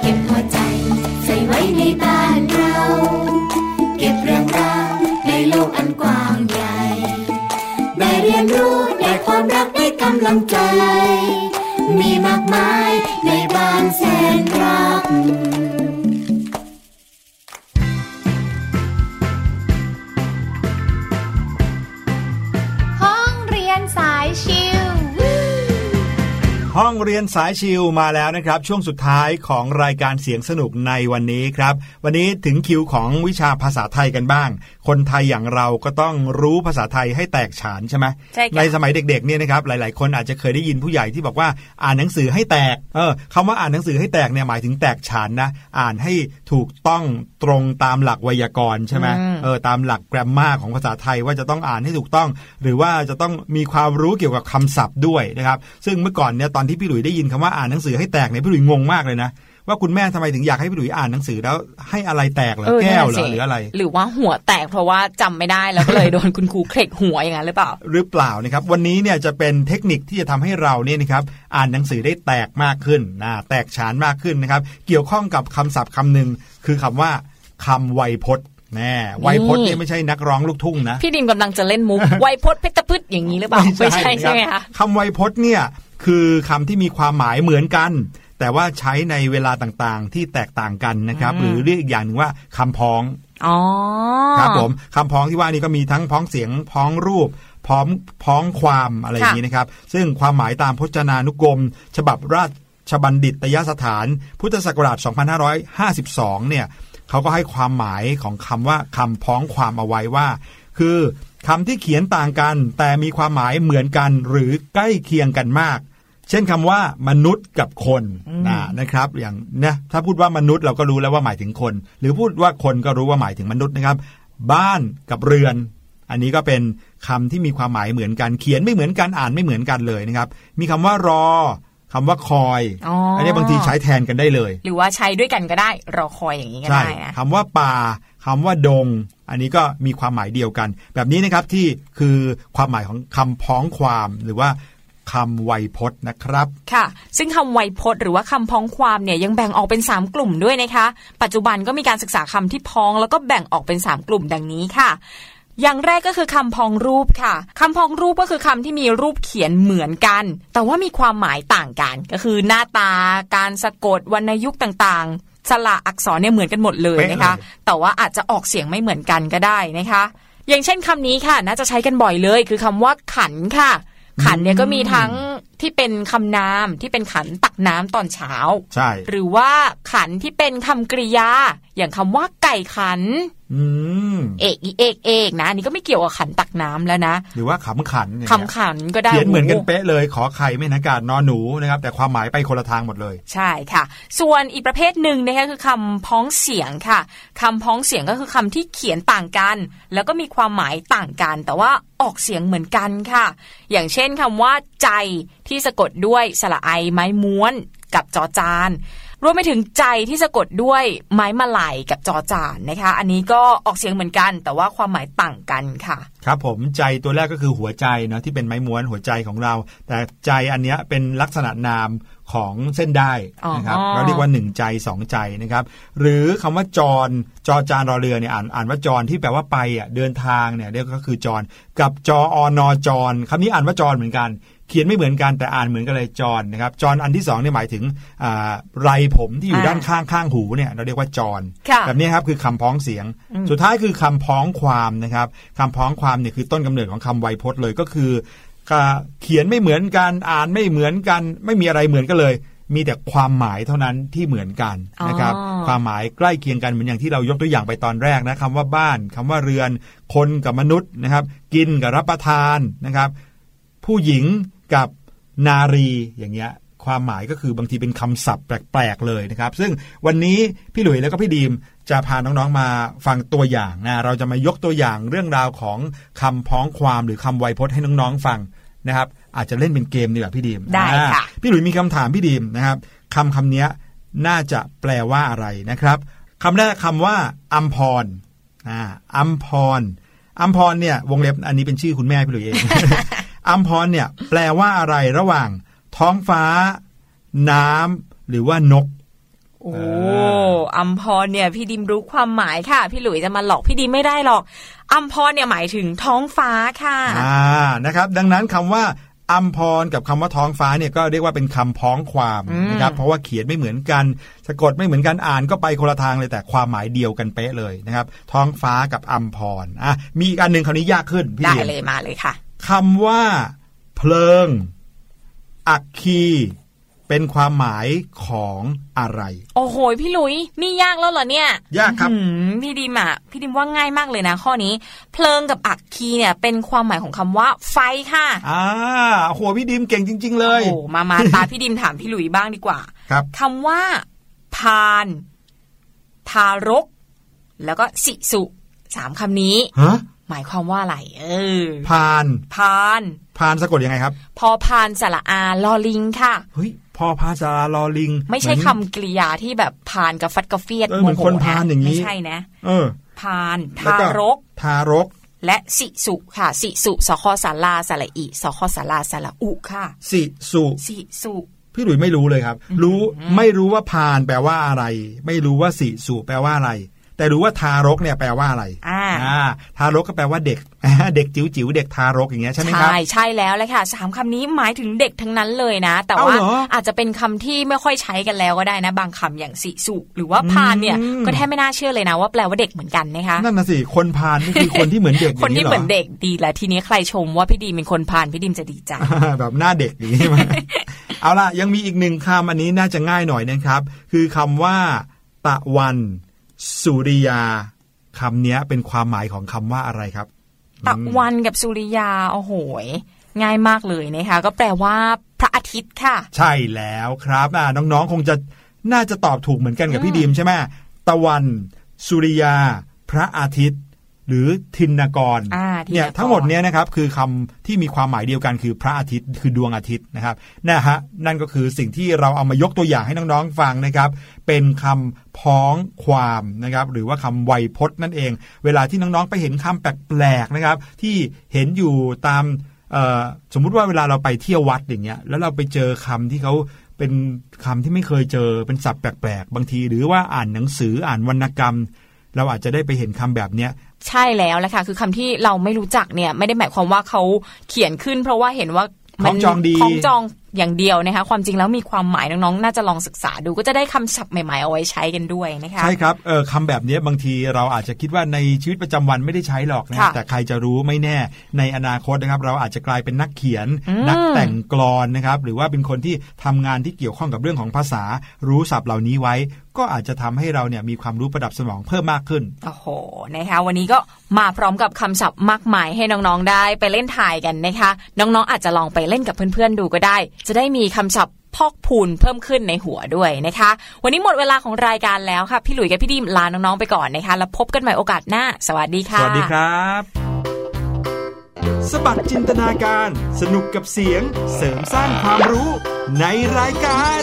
C: เก็บหัวใจใส่ไว้ในบ้านเรา เก็บเรื่องราวในโลกอันกว้างใหญ่ ได้เรียนรู้ได้ความรักได้กำลังใจ มีมากมายใน
A: งเรียนสายชิลมาแล้วนะครับ ช่วงสุดท้ายของรายการเสียงสนุกในวันนี้ครับ วันนี้ถึงคิวของวิชาภาษาไทยกันบ้าง คนไทยอย่างเราก็ต้องรู้ภาษาไทยให้แตกฉานใช่ไหม
B: ใช่ค่ะ
A: ในสมัยเด็กๆเนี่ยนะครับหลาย ๆ คนอาจจะเคยได้ยินผู้ใหญ่ที่บอกว่าอ่านหนังสือให้แตกเออคำว่าอ่านหนังสือให้แตกเนี่ยหมายถึงแตกฉานนะอ่านให้ถูกต้องตรงตามหลักไวยากรณ์ใช่ไหม
B: อืม
A: เออตามหลักแกรมมาของภาษาไทยว่าจะต้องอ่านให้ถูกต้อง หรือว่าจะต้องมีความรู้เกี่ยวกับคำศัพท์ด้วยนะครับซึ่งเมื่อก่อนเนี่ยตอนที่พี่หลุยได้ยินคำว่าอ่านหนังสือให้แตกเนี่ยพี่หลุยงงมากเลยนะ ว่าคุณแม่ทำไมถึงอยากให้พี่หลุยอ่านหนังสือแล้ว ให้อะไรแตกเหรอ
B: เออ
A: แก้วเหร
B: นั่
A: อน
B: น่ะสิ
A: หรืออะไร
B: หรือว่าหัวแตกเพราะว่าจำไม่ได้แล้วก็เลยโดนคุณครูเคล็กหัวอย่างนั้นหรือเปล่า
A: หรือเปล่านะครับ วันนี้เนี่ยจะเป็นเทคนิคที่จะทำให้เราเนี่ยนะครับอ่านหนังสือได้แตกมากขึ้นนะแตกฉานมากขึ้นนะครับ เกี่ยวข้องกับคำศัพท์คำหนึ่งคือคำว่าคำไวยพจน์แน่ไวยพจน์เนี่ยไม่ใช่นักร้องลูกทุ่งนะ
B: พี่ดิมกำลังจะเล่นมุกไวยพจน์เพชรพืชอย่างนี้หรือเปล่า ไม่ใช่ใช่ไหม
A: รั
B: คะ
A: บคำไวยพจน์เนี่ยคือคำที่มีความหมายเหมือนกัน แต่ว่าใช้ในเวลาต่างๆ ที่แตกต่างกันนะครับ หรือเรียกอีกอย่างหนึ่งว่าคำพ้อง
B: อ๋อ
A: ครับผมคำพ้องที่ว่านี่ก็มีทั้งพ้องเสียงพ้องรูปพร้อมพ้องความอะไรอย่างนี้นะครับ ซึ่งความหมายตามพจนานุกรม ฉบับราชบัณฑิตยสถาน พุทธศักราช 2552 เนี่ยเขาก็ให้ความหมายของคำว่าคำพ้องความเอาไว้ว่า คือคำที่เขียนต่างกัน แต่มีความหมายเหมือนกันหรือใกล้เคียงกันมาก เช่นคำว่ามนุษย์กับคนนะนะครับ อย่างนะถ้าพูดว่ามนุษย์เราก็รู้แล้วว่าหมายถึงคน หรือพูดว่าคนก็รู้ว่าหมายถึงมนุษย์นะครับ บ้านกับเรือน อันนี้ก็เป็นคำที่มีความหมายเหมือนกันเขียนไม่เหมือนกันอ่านไม่เหมือนกันเลยนะครับ มีคำว่ารอคำว่าคอย
B: อ๋ออั
A: อันนี้บางทีใช้แทนกันได้เลย
B: หรือว่าใช้ด้วยกันก็ได้รอคอยอย่างนี้ก็
A: ใช่
B: ได้นะ
A: คำว่าป่าคำว่าดง อันนี้ก็มีความหมายเดียวกัน แบบนี้นะครับที่คือความหมายของคำพ้องความหรือว่า คำไวยพจน์นะครับ
B: ค่ะ ซึ่งคำไวยพจน์หรือว่าคำพ้องความเนี่ยยังแบ่งออกเป็น 3 กลุ่มด้วยนะคะ ปัจจุบันก็มีการศึกษาคำที่พ้องแล้วก็แบ่งออกเป็น 3 กลุ่มดังนี้ค่ะอย่างแรกก็คือคำพ้องรูปค่ะคำพ้องรูปก็คือคำที่มีรูปเขียนเหมือนกัน แต่ว่ามีความหมายต่างกัน ก็คือหน้าตา การสะกดวรรณยุกต์ต่างๆ สระอักษรเนี่ยเหมือนกันหมดเลยนะคะ
A: เป๊ะเลย
B: แต่ว่าอาจจะออกเสียงไม่เหมือนกันก็ได้นะคะ อย่างเช่นคำนี้ค่ะ น่าจะใช้กันบ่อยเลย คือคำว่าขันค่ะ ขันเนี่ยก็มีทั้งที่เป็นคำนามที่เป็นขันตักน้ำตอนเช้า
A: ใช่
B: หรือว่าขันที่เป็นคำกริยา อย่างคำว่าไก่ขัน
A: อืม
B: เอกอีเอกเอกนะอันนี้ก็ไม่เกี่ยวกับขันตักน้ำแล้วนะ
A: หรือว่าขำขันอย่าง
B: คำ
A: เงี้ย
B: ขันก็ได้
A: เขียนเหมือนกัน
B: โโเป๊ะ
A: เลย ขอไข่ไม่นักการนอนหนูนะครับแต่ความหมายไปคนละทางหมดเลย
B: ใช่ค่ะ ส่วนอีกประเภทหนึ่งนะคะคือคำพ้องเสียงค่ะคำพ้องเสียงก็คือคำที่เขียนต่างกัน แล้วก็มีความหมายต่างกัน แต่ว่าออกเสียงเหมือนกันค่ะ อย่างเช่นคำว่าใจที่สะกดด้วยสระไอไม้ม้วนกับจอจาน รวมไปถึงใจที่สะกดด้วยไม้มาลายกับจอจานนะคะ อันนี้ก็ออกเสียงเหมือนกัน แต่ว่าความหมายต่างกันค่ะ
A: ครับผมใจตัวแรกก็คือหัวใจเนาะที่เป็นไม้ม้วนหัวใจของเรา แต่ใจอันเนี้ยเป็นลักษณะนามของเส้นได้นะครับ
B: อ๋อ
A: เราเรียกว่าหนึ่งใจสองใจนะครับ หรือคำว่าจรจอจานรอเรือเนี่ยอ่านอ่านว่าจรที่แปลว่าไปอะเดินทางเนี่ยเรียกก็คือจรกับจออนอจรคำนี้อ่านว่าจรเหมือนกัน เขียนไม่เหมือนกันแต่อ่านเหมือนกันเลยจรนะครับจรอันที่สองเนี่ยหมายถึงอ่าไรผมที่อยู่
B: อ่า
A: ด้านข้างข้างหูเนี่ยเราเรียกว่าจร
B: ค่ะ
A: แบบนี้ครับคือคำพ้องเสียง สุดท้ายคือคำพ้องความนะครับคำพ้องความเนี่ยคือต้นกำเนิดของคำไวยพจน์เลยก็คืออ่าเขียนไม่เหมือนกันอ่านไม่เหมือนกัน ไม่มีอะไรเหมือนกันเลยมีแต่ความหมายเท่านั้นที่เหมือนกันนะครับ
B: อ๋อ
A: ความหมายใกล้เคียงกันเหมือนอย่างที่เรายกตัวอย่างไปตอนแรกนะคำว่าบ้านคำว่าเรือน คนกับมนุษย์นะครับ กินกับรับประทานนะครับ ผู้หญิง กับนารีอย่างเงี้ยความหมายก็คือบางทีเป็นคำศัพท์แปลกๆเลยนะครับ ซึ่งวันนี้พี่หลุยแล้วก็พี่ดีมจะพาน้องๆมาฟังตัวอย่างนะเราจะมายกตัวอย่างเรื่องราวของคำพ้องความหรือคำไวยพจน์ให้น้องๆฟังนะครับ อาจจะเล่นเป็นเกมดีกว่าพี่ดีม
B: ได้ค่ะ
A: อ่าพี่หลุยมีคำถามพี่ดีมนะครับคำคำเนี้ยน่าจะแปลว่าอะไรนะครับคำแรกคำว่าอัมพรอ่าอัมพรอัมพรเนี่ยวงเล็บอันนี้เป็นชื่อคุณแม่พี่หลุยเอง อัมพรเนี่ย แปลว่าอะไรระหว่าง ท้องฟ้า น้ำหรือว่านก
B: โอ้
A: เอ
B: อัมพรเนี่ย พี่ดิมรู้ความหมายค่ะ พี่หลุยจะมาหลอกพี่ดิมไม่ได้หรอกอัมพรเนี่ยหมายถึงท้องฟ้าค่ะ
A: อ่านะครับ ดังนั้นคำว่าอัมพรกับคำว่าท้องฟ้าเนี่ยก็เรียกว่าเป็นคำพ้องความ
B: อืม
A: นะครับเพราะว่าเขียนไม่เหมือนกัน สะกดไม่เหมือนกันอ่านก็ไปคนละทางเลยแต่ความหมายเดียวกันเป๊ะเลยนะครับ ท้องฟ้ากับอัมพรอะมีอีกอันหนึ่งคราวนี้ยากขึ้นพี่
B: ได้
A: ดีม
B: เลยมาเลยค่ะ
A: คำว่า เพลิง อักคีเป็นความหมายของอะไร
B: โอ้โห พี่หลุย นี่ยากแล้วเหรอเนี่ย
A: ยากครับ
B: อื้อหือพี่ดิมอะพี่ดิมว่าง่ายมากเลยนะ ข้อนี้ เพลิงกับอักคีเนี่ย เป็นความหมายของคำว่าไฟค่ะ
A: อ่าโหพี่ดิมเก่งจริง ๆ เลย
B: โอ้โหมามาตาพี่ดิมถามพี่หลุยบ้างดีกว่า
A: ครับ
B: คำว่าพาน ทารก แล้วก็สิสุสามคำนี้
A: ฮะ
B: หมายความว่าอะไร เออ
A: พาน
B: พาน
A: พานสะกดยังไงครับ
B: พอพานสระอาลอลิงค่ะ
A: เฮ้ย พอพานสาราลอลิง
B: ไม่ใช่
A: เหอน
B: คำกริยาที่แบบพานกับฟัดกระเฟียด
A: เออเหมือน
B: โโค
A: นพาลอย่างนี้
B: ไม่ใช่นะ
A: เออ
B: พาน
A: แล้ว
B: ทา
A: ก็
B: รก
A: ทารก
B: และสิสุค่ะ สิสุสคอสาราสระอิสคอสาราสระอุค่ะ
A: สิสุ
B: สิสุ
A: พี่หลุยไม่รู้เลยครับ รู้ไม่รู้ว่าพานแปลว่าอะไร ไม่รู้ว่าสิสุแปลว่าอะไร แต่รู้ว่าทารกเนี่ยแปลว่าอะไร
B: อ่า
A: ทารกก็แปลว่าเด็ก เด็กจิ๋วจิ๋วๆเด็กทารกอย่างเงี้ยใช่ไหมครับ
B: ใช่ใช่แล้วเลยค่ะสามคำนี้หมายถึงเด็กทั้งนั้นเลยนะ แต่
A: เอา
B: ว่า
A: เหรอ
B: อาจจะเป็นคำที่ไม่ค่อยใช้กันแล้วก็ได้นะ บางคำอย่างสิสุหรือว่าพานเนี่ย
A: อืม
B: ก็แทบไม่น่าเชื่อเลยนะ ว่าแปลว่าเด็กเหมือนกันนะคะ
A: นั่นน่ะสิคนพานนี่คือคนที่เหมือนเด็ก
B: คนที่เหมือน
A: ย่าง
B: เด็กดีแหละทีนี้ใครชมว่าพี่ดีมเป็นคนพานพี่ดีมจะดีใจ
A: เหรอแบบหน้าเด็กอย่างนี้ใช่ไหมเอาล่ะยังมีอีกหนึ่งคำอันนี้น่าจะง่ายหน่อยนะครับ คือคำว่า ตะวัน สุริยาคำเนี้ยเป็นความหมายของคำว่าอะไรครับ
B: ตะวันกับสุริยาโอ้โหยง่ายมากเลยนะคะ ก็แปลว่าพระอาทิตย์ค่ะ
A: ใช่แล้วครับอ่าน้องๆคงจะน่าจะตอบถูกเหมือนกันกับพี่ดีมใช่ไหมตะวัน สุริยา พระอาทิตย์ หรือทินกร
B: อ่าทินกร
A: เนี่ยทั้งหมดเนี้ยนะครับคือคำที่มีความหมายเดียวกันคือพระอาทิตย์คือดวงอาทิตย์นะครับนะฮะนั่นก็คือสิ่งที่เราเอามายกตัวอย่างให้น้องๆฟังนะครับ เป็นคำพ้องความนะครับหรือว่าคำไวยพจน์นั่นเอง เวลาที่น้องๆไปเห็นคำแปลกๆนะครับ ที่เห็นอยู่ตามเอ่อสมมุติว่าเวลาเราไปเที่ยววัดอย่างเงี้ยแล้วเราไปเจอคำที่เขาเป็นคำที่ไม่เคยเจอเป็นศัพท์แปลกๆ บางที หรือว่าอ่านหนังสืออ่านวรรณกรรม เราอาจจะได้ไปเห็นคำแบบเนี้ย
B: ใช่แล้วแหละค่ะ คือคำที่เราไม่รู้จักเนี่ย ไม่ได้หมายความว่าเขาเขียนขึ้น เพราะว่าเห็นว่า
A: ของจองดี
B: ของจองอย่างเดียวนะคะความจริงแล้วมีความหมายน้องๆ น่าจะลองศึกษาดูก็จะได้คำศัพท์ใหม่ๆ เอาไว้ใช้กันด้วยนะคะ
A: ใช่ครับเออคำแบบนี้บางทีเราอาจจะคิดว่าในชีวิตประจำวันไม่ได้ใช้หรอกนะ
B: ค่ะ
A: แต่ใครจะรู้ไม่แน่ในอนาคตนะครับ เราอาจจะกลายเป็นนักเขียน
B: อืม
A: นักแต่งกลอนนะครับหรือว่าเป็นคนที่ทำงานที่เกี่ยวข้องกับเรื่องของภาษารู้ศัพท์เหล่านี้ไว้ก็อาจจะทำให้เราเนี่ยมีความรู้ประดับสมองเพิ่มมากขึ้น
B: โอ้โห นะคะวันนี้ก็มาพร้อมกับคำศัพท์มากมายให้น้องๆได้ไปเล่นถ่ายกันนะคะ น้องๆ อาจจะลองไปเล่นกับเพื่อนๆดูก็ได้จะได้มีคำศัพท์พอกพูนเพิ่มขึ้นในหัวด้วยนะคะ วันนี้หมดเวลาของรายการแล้วค่ะ พี่หลุยกับพี่ดีมลาน้องๆไปก่อนนะคะ แล้วพบกันใหม่โอกาสหน้า สวัสดีค่ะ
A: สวัสดีครับ สบัดจินตนาการ สนุกกับเสียง เสริมสร้างความรู้ในรายการ